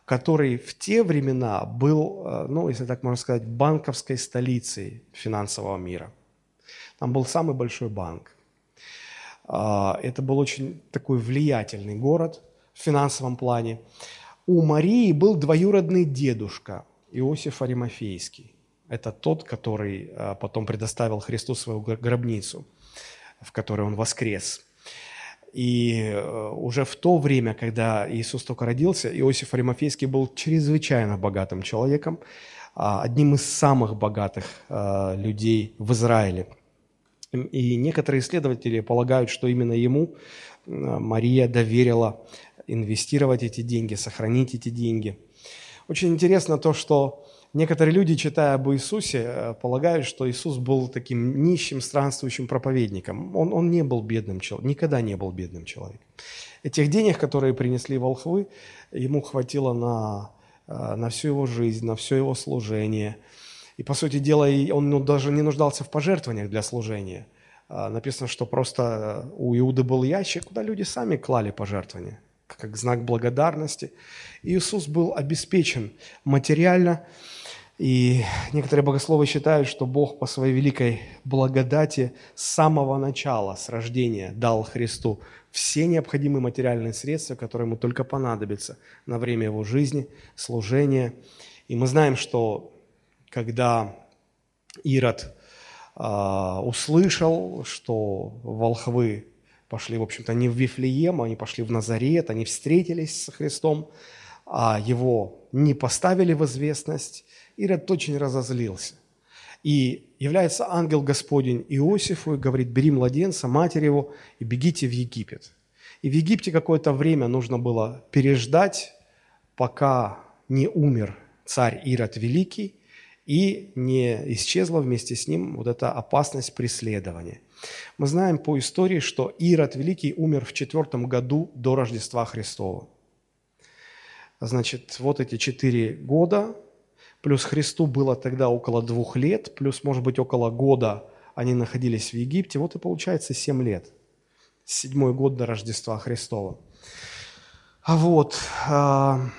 который в те времена был, а, ну, если так можно сказать, банковской столицей финансового мира. Там был самый большой банк. А, это был очень такой влиятельный город в финансовом плане. У Марии был двоюродный дедушка Иосиф Аримофейский. Это тот, который а, потом предоставил Христу свою гробницу, в которой он воскрес. И э, уже в то время, когда Иисус только родился, Иосиф Аримофейский был чрезвычайно богатым человеком, а, одним из самых богатых людей в Израиле – и некоторые исследователи полагают, что именно ему э, Мария доверила инвестировать эти деньги, сохранить эти деньги. Очень интересно то, что некоторые люди, читая об Иисусе, э, полагают, что Иисус был таким нищим, странствующим проповедником. Он, он не был бедным человеком, никогда не был бедным человеком. Этих денег, которые принесли волхвы, ему хватило на, э, на всю его жизнь, на все его служение – и, по сути дела, он ну, даже не нуждался в пожертвованиях для служения. А, написано, что просто э, у Иуды был ящик, куда люди сами клали пожертвования, как знак благодарности. Иисус был обеспечен материально. И некоторые богословы считают, что Бог по своей великой благодати с самого начала, с рождения, дал Христу все необходимые материальные средства, которые ему только понадобятся на время его жизни, служения. И мы знаем, что когда Ирод э, услышал, что волхвы пошли, в общем-то, не в Вифлеем, они пошли в Назарет, они встретились с Христом, а его не поставили в известность, Ирод очень разозлился. И является ангел Господень Иосифу и говорит, бери младенца, матери его, и бегите в Египет. И в Египте какое-то время нужно было переждать, пока не умер царь Ирод Великий, и не исчезла вместе с ним вот эта опасность преследования. Мы знаем по истории, что Ирод Великий умер в четвертом году до Рождества Христова. Значит, вот эти четыре года, плюс Христу было тогда около двух лет, плюс, может быть, около года они находились в Египте, вот и получается семь лет. Седьмой год до Рождества Христова. А вот, а,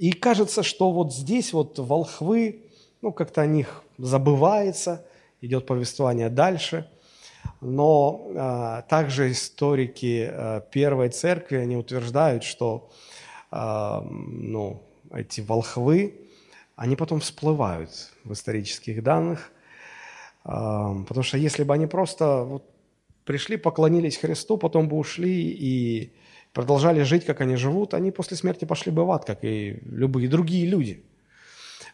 и кажется, что вот здесь вот волхвы, ну, как-то о них забывается, идет повествование дальше. Но а, также историки а, Первой Церкви, они утверждают, что а, ну, эти волхвы, они потом всплывают в исторических данных, а, потому что если бы они просто вот, пришли, поклонились Христу, потом бы ушли и продолжали жить, как они живут, они после смерти пошли бы в ад, как и любые другие люди.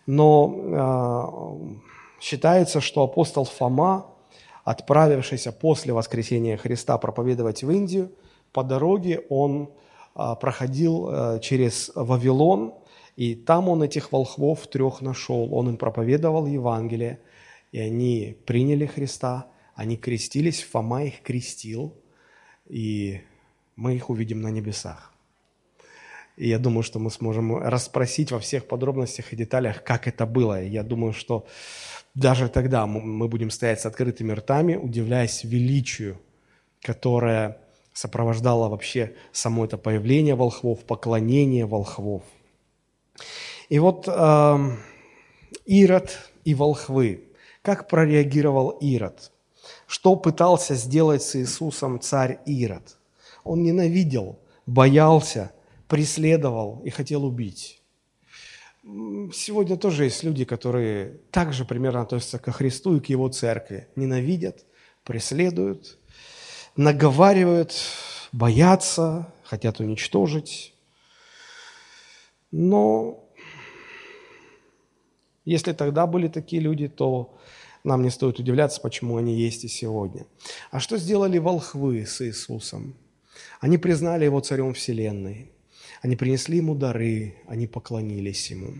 Но э, считается, что апостол Фома, отправившийся после воскресения Христа проповедовать в Индию, по дороге он э, проходил э, через Вавилон, и там он этих волхвов трех нашел. Он им проповедовал Евангелие, и они приняли Христа, они крестились, Фома их крестил, и мы их увидим на небесах. И я думаю, что мы сможем расспросить во всех подробностях и деталях, как это было. И я думаю, что даже тогда мы будем стоять с открытыми ртами, удивляясь величию, которое сопровождало вообще само это появление волхвов, поклонение волхвов. И вот э, Ирод и волхвы. Как прореагировал Ирод? Что пытался сделать с Иисусом царь Ирод? Он ненавидел, боялся, преследовал и хотел убить. Сегодня тоже есть люди, которые также примерно относятся ко Христу и к Его церкви. Ненавидят, преследуют, наговаривают, боятся, хотят уничтожить. Но если тогда были такие люди, то нам не стоит удивляться, почему они есть и сегодня. А что сделали волхвы с Иисусом? Они признали его царем вселенной. Они принесли ему дары, они поклонились ему.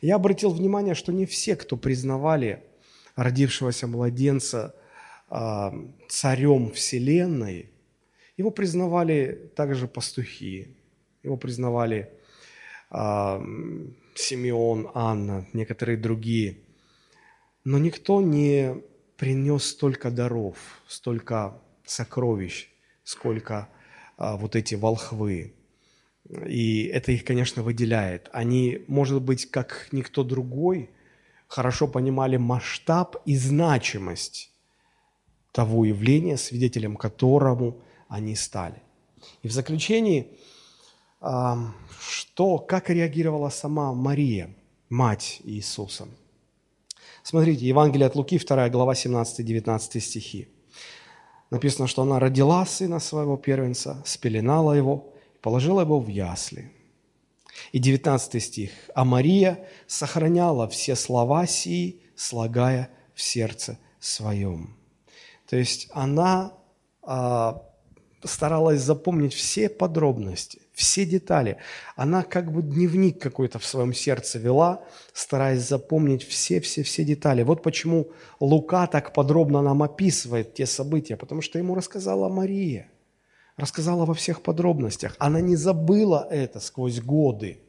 Я обратил внимание, что не все, кто признавали родившегося младенца э, царем Вселенной, его признавали также пастухи, его признавали э, Симеон, Анна, некоторые другие. Но никто не принес столько даров, столько сокровищ, сколько а, вот эти волхвы. И это их, конечно, выделяет. Они, может быть, как никто другой, хорошо понимали масштаб и значимость того явления, свидетелем которому они стали. И в заключении, что, как реагировала сама Мария, мать Иисуса. Смотрите, Евангелие от Луки, 2 глава, 17-19 стихи. Написано, что она родила сына своего первенца, спеленала его, положила его в ясли. И 19 стих. «А Мария сохраняла все слова сии, слагая в сердце своем». То есть она а, старалась запомнить все подробности, все детали. Она как бы дневник какой-то в своем сердце вела, стараясь запомнить все-все-все детали. Вот почему Лука так подробно нам описывает те события, потому что ему рассказала Мария, рассказала во всех подробностях. Она не забыла это сквозь годы.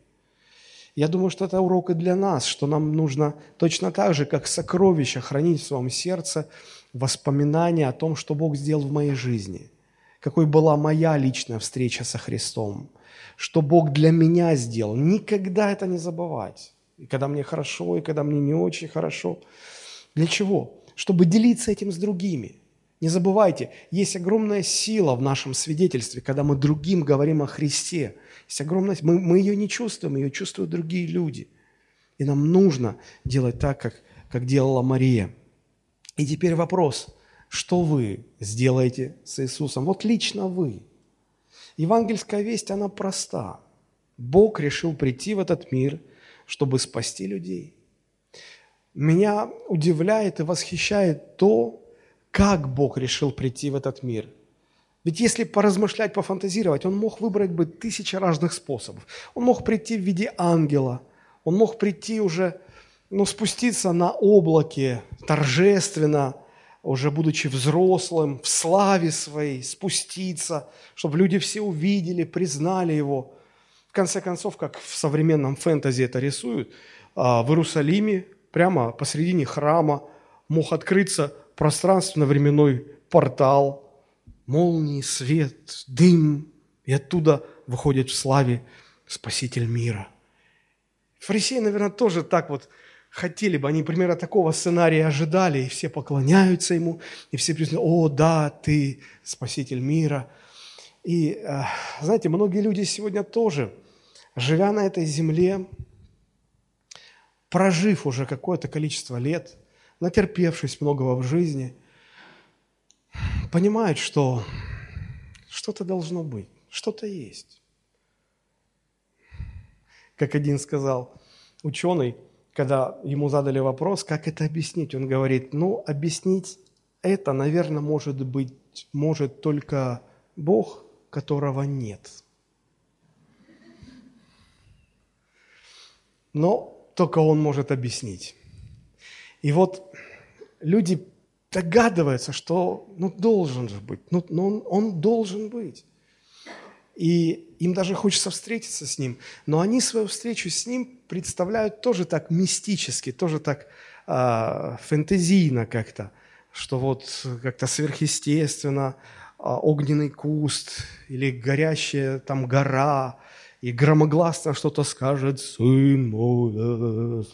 Я думаю, что это урок и для нас, что нам нужно точно так же, как сокровища, хранить в своем сердце воспоминания о том, что Бог сделал в моей жизни – какой была моя личная встреча со Христом, что Бог для меня сделал. Никогда это не забывать. И когда мне хорошо, и когда мне не очень хорошо. Для чего? Чтобы делиться этим с другими. Не забывайте, есть огромная сила в нашем свидетельстве, когда мы другим говорим о Христе. Есть огромная, мы, мы ее не чувствуем, ее чувствуют другие люди. И нам нужно делать так, как, как делала Мария. И теперь вопрос – что вы сделаете с Иисусом. Вот лично вы. Евангельская весть, она проста. Бог решил прийти в этот мир, чтобы спасти людей. Меня удивляет и восхищает то, как Бог решил прийти в этот мир. Ведь если поразмышлять, пофантазировать, Он мог выбрать бы тысячи разных способов. Он мог прийти в виде ангела, Он мог прийти уже, ну, спуститься на облаке торжественно, уже будучи взрослым, в славе своей, спуститься, чтобы люди все увидели, признали его. В конце концов, как в современном фэнтези это рисуют, а, в Иерусалиме, прямо посредине храма, мог открыться пространственно-временной портал, молнии, свет, дым, и оттуда выходит в славе Спаситель мира. Фарисеи, наверное, тоже так вот хотели бы, они примерно такого сценария ожидали, и все поклоняются ему, и все признают, о, да, ты спаситель мира. И, э, знаете, многие люди сегодня тоже, живя на этой земле, прожив уже какое-то количество лет, натерпевшись многого в жизни, понимают, что что-то должно быть, что-то есть. Как один сказал ученый, когда ему задали вопрос, как это объяснить, он говорит, ну, объяснить это, наверное, может быть, может только Бог, которого нет. Но только Он может объяснить. И вот люди догадываются, что ну, должен же быть, ну, ну он, он должен быть. И им даже хочется встретиться с ним. Но они свою встречу с ним представляют тоже так мистически, тоже так э, фэнтезийно как-то, что вот как-то сверхъестественно э, огненный куст или горящая там гора, и громогласно что-то скажет «Сын мой».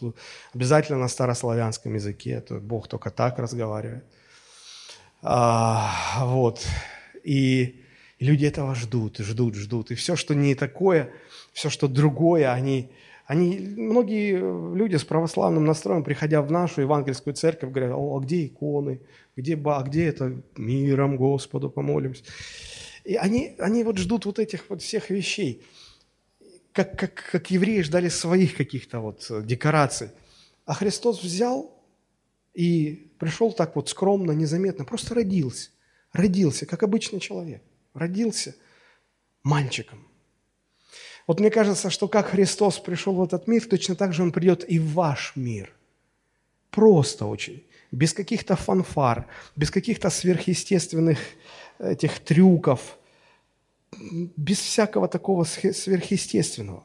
Обязательно на старославянском языке, это Бог только так разговаривает. А, вот. И и люди этого ждут, ждут, ждут. И все, что не такое, все, что другое, они, они, многие люди с православным настроем, приходя в нашу евангельскую церковь, говорят, о, а где иконы, где, а где это миром Господу помолимся. И они, они вот ждут вот этих вот всех вещей, как, как, как евреи ждали своих каких-то вот декораций. А Христос взял и пришел так вот скромно, незаметно, просто родился. Родился, как обычный человек родился мальчиком. Вот мне кажется, что как Христос пришел в этот мир, точно так же Он придет и в ваш мир. Просто очень. Без каких-то фанфар, без каких-то сверхъестественных этих трюков, без всякого такого сверхъестественного.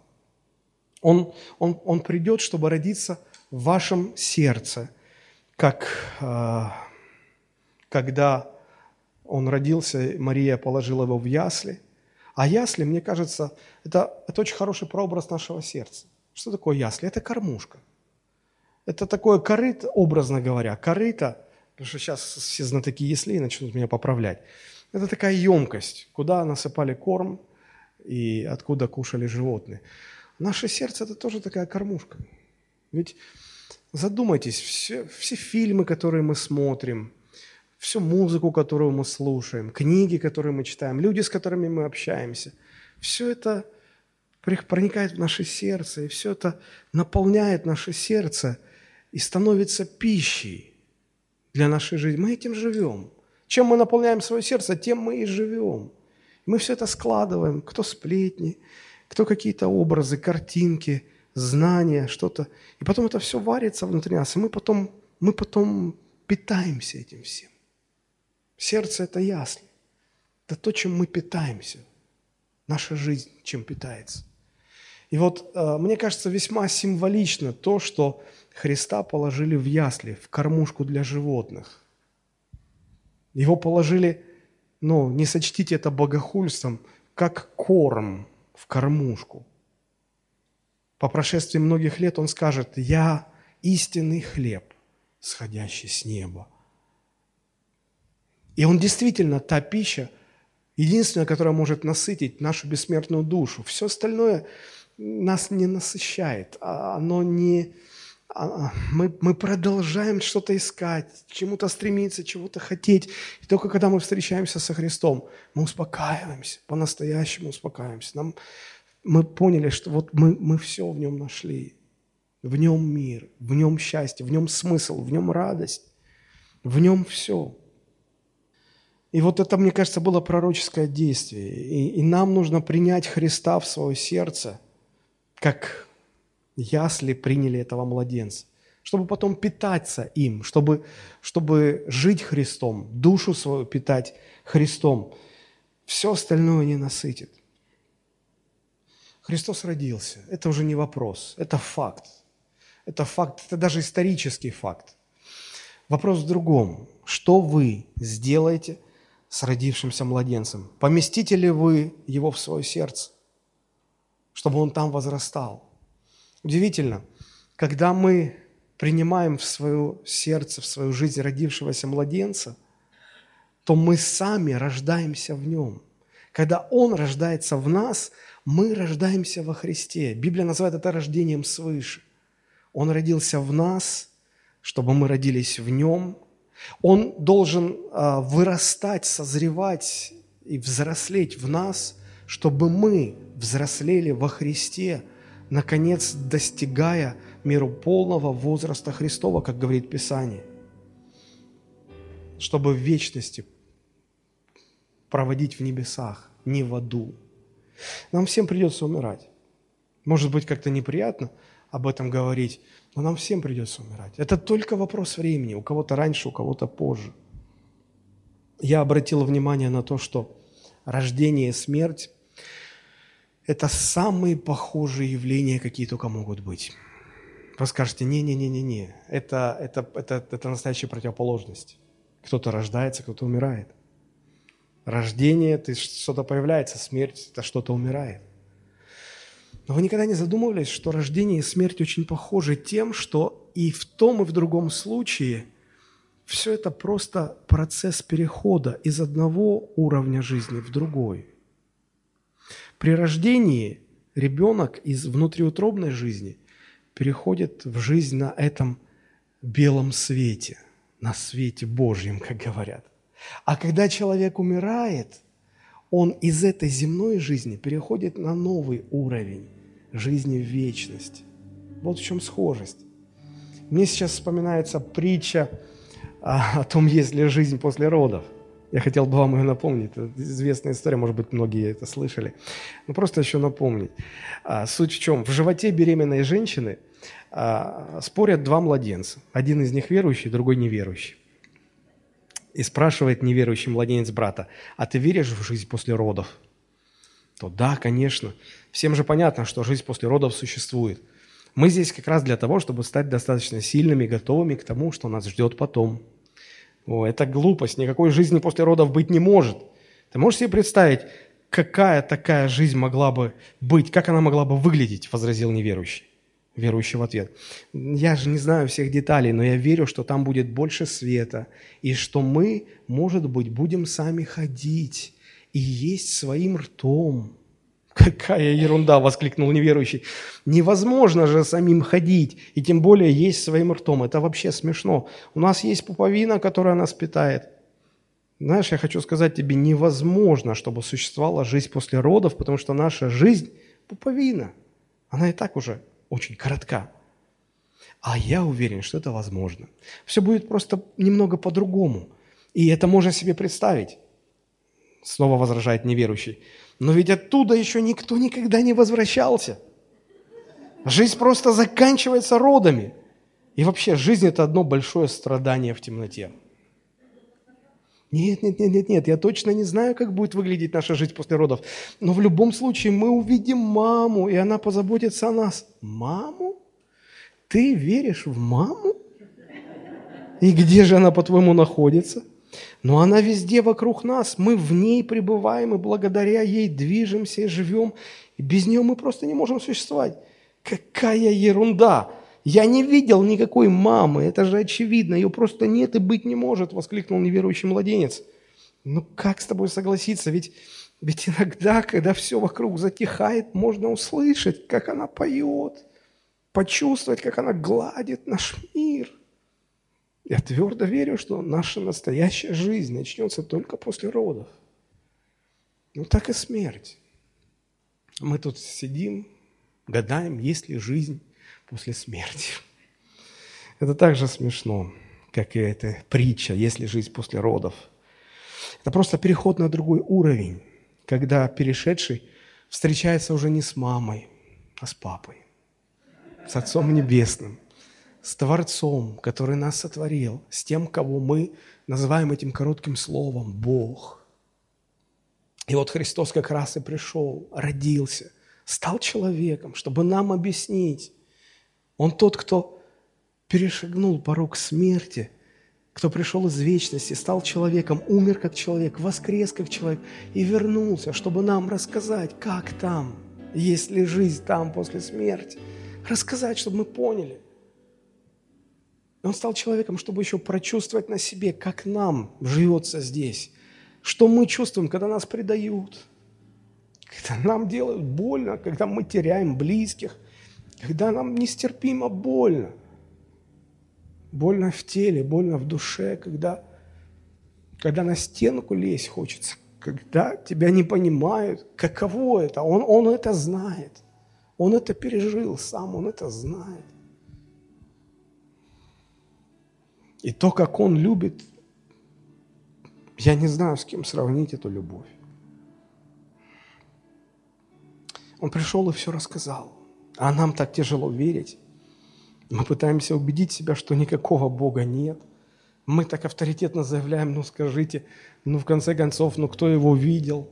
Он, он, он придет, чтобы родиться в вашем сердце, как э, когда он родился, Мария положила его в ясли. А ясли, мне кажется, это, это очень хороший прообраз нашего сердца. Что такое ясли? Это кормушка. Это такое корыто, образно говоря, корыто, потому что сейчас все знатоки ясли начнут меня поправлять. Это такая емкость, куда насыпали корм и откуда кушали животные. Наше сердце – это тоже такая кормушка. Ведь задумайтесь, все, все фильмы, которые мы смотрим, всю музыку, которую мы слушаем, книги, которые мы читаем, люди, с которыми мы общаемся, все это проникает в наше сердце, и все это наполняет наше сердце и становится пищей для нашей жизни. Мы этим живем. Чем мы наполняем свое сердце, тем мы и живем. Мы все это складываем, кто сплетни, кто какие-то образы, картинки, знания, что-то. И потом это все варится внутри нас, и мы потом, мы потом питаемся этим всем. Сердце – это ясли. Это то, чем мы питаемся. Наша жизнь чем питается. И вот э, мне кажется весьма символично то, что Христа положили в ясли, в кормушку для животных. Его положили, ну, не сочтите это богохульством, как корм в кормушку. По прошествии многих лет он скажет, «Я истинный хлеб, сходящий с неба». И он действительно та пища, единственная, которая может насытить нашу бессмертную душу. Все остальное нас не насыщает, а оно не, а, мы, мы продолжаем что-то искать, чему-то стремиться, чего-то хотеть. И только когда мы встречаемся со Христом, мы успокаиваемся, по-настоящему успокаиваемся. Нам, мы поняли, что вот мы, мы все в нем нашли. В нем мир, в нем счастье, в нем смысл, в нем радость, в нем все. И вот это, мне кажется, было пророческое действие. И, и нам нужно принять Христа в свое сердце, как ясли приняли этого младенца, чтобы потом питаться им, чтобы, чтобы жить Христом, душу свою питать Христом. Все остальное не насытит. Христос родился. Это уже не вопрос, это факт. Это факт, это даже исторический факт. Вопрос в другом. Что вы сделаете с родившимся младенцем? Поместите ли вы его в свое сердце, чтобы он там возрастал? Удивительно, когда мы принимаем в свое сердце, в свою жизнь родившегося младенца, то мы сами рождаемся в нем. Когда Он рождается в нас, мы рождаемся во Христе. Библия называет это рождением свыше. Он родился в нас, чтобы мы родились в Нем. Он должен а, вырастать, созревать и взрослеть в нас, чтобы мы взрослели во Христе – наконец достигая меру полного возраста Христова, как говорит Писание, чтобы в вечности проводить в небесах, не в аду. Нам всем придется умирать. Может быть, как-то неприятно об этом говорить, но нам всем придется умирать. Это только вопрос времени, у кого-то раньше, у кого-то позже. Я обратил внимание на то, что рождение и смерть это самые похожие явления, какие только могут быть. Вы скажете, не-не-не-не-не, это, это, это, это настоящая противоположность. Кто-то рождается, кто-то умирает. Рождение – это что-то появляется, смерть – это что-то умирает. Но вы никогда не задумывались, что рождение и смерть очень похожи тем, что и в том, и в другом случае все это просто процесс перехода из одного уровня жизни в другой – при рождении ребенок из внутриутробной жизни переходит в жизнь на этом белом свете, на свете Божьем, как говорят. А когда человек умирает, он из этой земной жизни переходит на новый уровень жизни в вечность. Вот в чем схожесть. Мне сейчас вспоминается притча о том, есть ли жизнь после родов. Я хотел бы вам ее напомнить. Это известная история, может быть, многие это слышали. Но просто еще напомнить. А, суть в чем? В животе беременной женщины а, спорят два младенца. Один из них верующий, другой неверующий. И спрашивает неверующий младенец брата, а ты веришь в жизнь после родов? То да, конечно. Всем же понятно, что жизнь после родов существует. Мы здесь как раз для того, чтобы стать достаточно сильными, готовыми к тому, что нас ждет потом. О, это глупость. Никакой жизни после родов быть не может. Ты можешь себе представить, какая такая жизнь могла бы быть, как она могла бы выглядеть, возразил неверующий. Верующий в ответ. Я же не знаю всех деталей, но я верю, что там будет больше света, и что мы, может быть, будем сами ходить и есть своим ртом. Какая ерунда, воскликнул неверующий. Невозможно же самим ходить, и тем более есть своим ртом. Это вообще смешно. У нас есть пуповина, которая нас питает. Знаешь, я хочу сказать тебе, невозможно, чтобы существовала жизнь после родов, потому что наша жизнь – пуповина. Она и так уже очень коротка. А я уверен, что это возможно. Все будет просто немного по-другому. И это можно себе представить. Снова возражает неверующий. Но ведь оттуда еще никто никогда не возвращался. Жизнь просто заканчивается родами. И вообще, жизнь – это одно большое страдание в темноте. Нет, нет, нет, нет, нет, я точно не знаю, как будет выглядеть наша жизнь после родов. Но в любом случае мы увидим маму, и она позаботится о нас. Маму? Ты веришь в маму? И где же она, по-твоему, находится? Но она везде вокруг нас. Мы в ней пребываем, и благодаря ей движемся и живем. И без нее мы просто не можем существовать. Какая ерунда! Я не видел никакой мамы, это же очевидно, ее просто нет и быть не может, воскликнул неверующий младенец. Ну как с тобой согласиться, ведь, ведь иногда, когда все вокруг затихает, можно услышать, как она поет, почувствовать, как она гладит наш мир. Я твердо верю, что наша настоящая жизнь начнется только после родов. Ну так и смерть. Мы тут сидим, гадаем, есть ли жизнь после смерти. Это так же смешно, как и эта притча «Есть ли жизнь после родов?». Это просто переход на другой уровень, когда перешедший встречается уже не с мамой, а с папой, с Отцом Небесным, с Творцом, который нас сотворил, с тем, кого мы называем этим коротким словом «Бог». И вот Христос как раз и пришел, родился, стал человеком, чтобы нам объяснить, он тот, кто перешагнул порог смерти, кто пришел из вечности, стал человеком, умер как человек, воскрес как человек и вернулся, чтобы нам рассказать, как там, есть ли жизнь там после смерти. Рассказать, чтобы мы поняли. Он стал человеком, чтобы еще прочувствовать на себе, как нам живется здесь. Что мы чувствуем, когда нас предают, когда нам делают больно, когда мы теряем близких, когда нам нестерпимо больно. Больно в теле, больно в душе, когда, когда на стенку лезть хочется, когда тебя не понимают, каково это. Он, он это знает. Он это пережил сам, он это знает. И то, как он любит, я не знаю, с кем сравнить эту любовь. Он пришел и все рассказал. А нам так тяжело верить. Мы пытаемся убедить себя, что никакого Бога нет. Мы так авторитетно заявляем, ну скажите, ну в конце концов, ну кто его видел?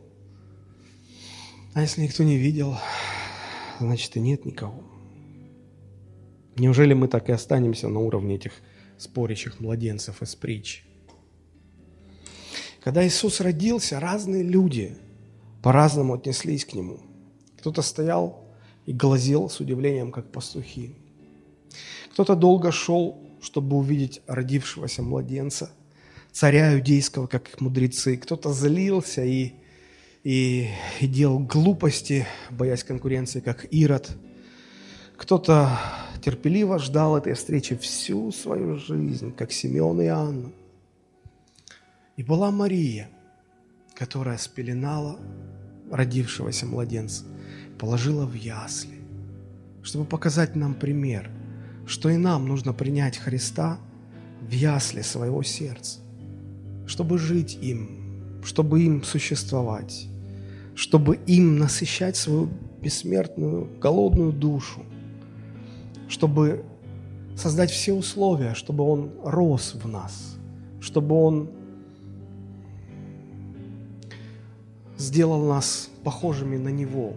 А если никто не видел, значит и нет никого. Неужели мы так и останемся на уровне этих спорящих младенцев из притч? Когда Иисус родился, разные люди по-разному отнеслись к Нему. Кто-то стоял и глазел с удивлением, как пастухи. Кто-то долго шел, чтобы увидеть родившегося младенца, царя иудейского, как их мудрецы. Кто-то злился и, и, и делал глупости, боясь конкуренции, как Ирод. Кто-то терпеливо ждал этой встречи всю свою жизнь, как Симеон и Анна. И была Мария, которая спеленала родившегося младенца положила в ясли, чтобы показать нам пример, что и нам нужно принять Христа в ясли своего сердца, чтобы жить им чтобы им существовать, чтобы им насыщать свою бессмертную, голодную душу, чтобы создать все условия, чтобы Он рос в нас, чтобы Он сделал нас похожими на Него,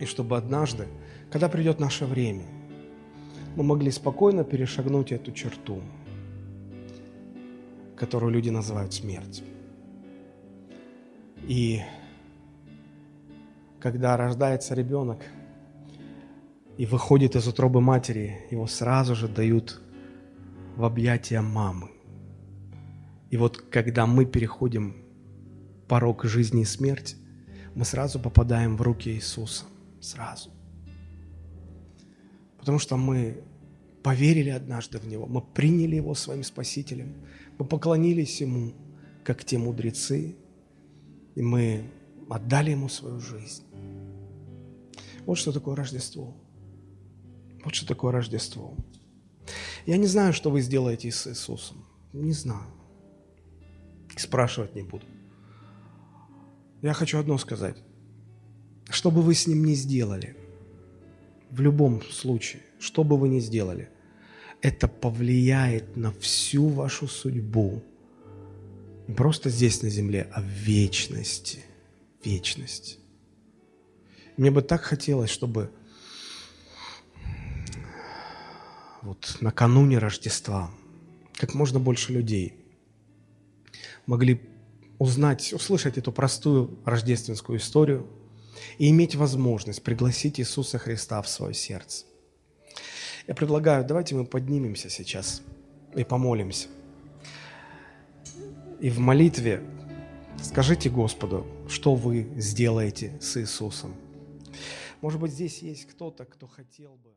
и чтобы однажды, когда придет наше время, мы могли спокойно перешагнуть эту черту, которую люди называют смерть. И когда рождается ребенок и выходит из утробы матери, его сразу же дают в объятия мамы. И вот когда мы переходим порог жизни и смерти, мы сразу попадаем в руки Иисуса. Сразу. Потому что мы поверили однажды в Него, мы приняли Его своим Спасителем, мы поклонились Ему, как те мудрецы, и мы отдали Ему свою жизнь. Вот что такое Рождество. Вот что такое Рождество. Я не знаю, что вы сделаете с Иисусом. Не знаю. Спрашивать не буду. Я хочу одно сказать. Что бы вы с ним ни сделали, в любом случае, что бы вы ни сделали, это повлияет на всю вашу судьбу. Не просто здесь на земле, а в вечности. Вечность. Мне бы так хотелось, чтобы вот накануне Рождества как можно больше людей могли узнать, услышать эту простую рождественскую историю и иметь возможность пригласить Иисуса Христа в свое сердце. Я предлагаю, давайте мы поднимемся сейчас и помолимся. И в молитве скажите Господу, что вы сделаете с Иисусом. Может быть, здесь есть кто-то, кто хотел бы...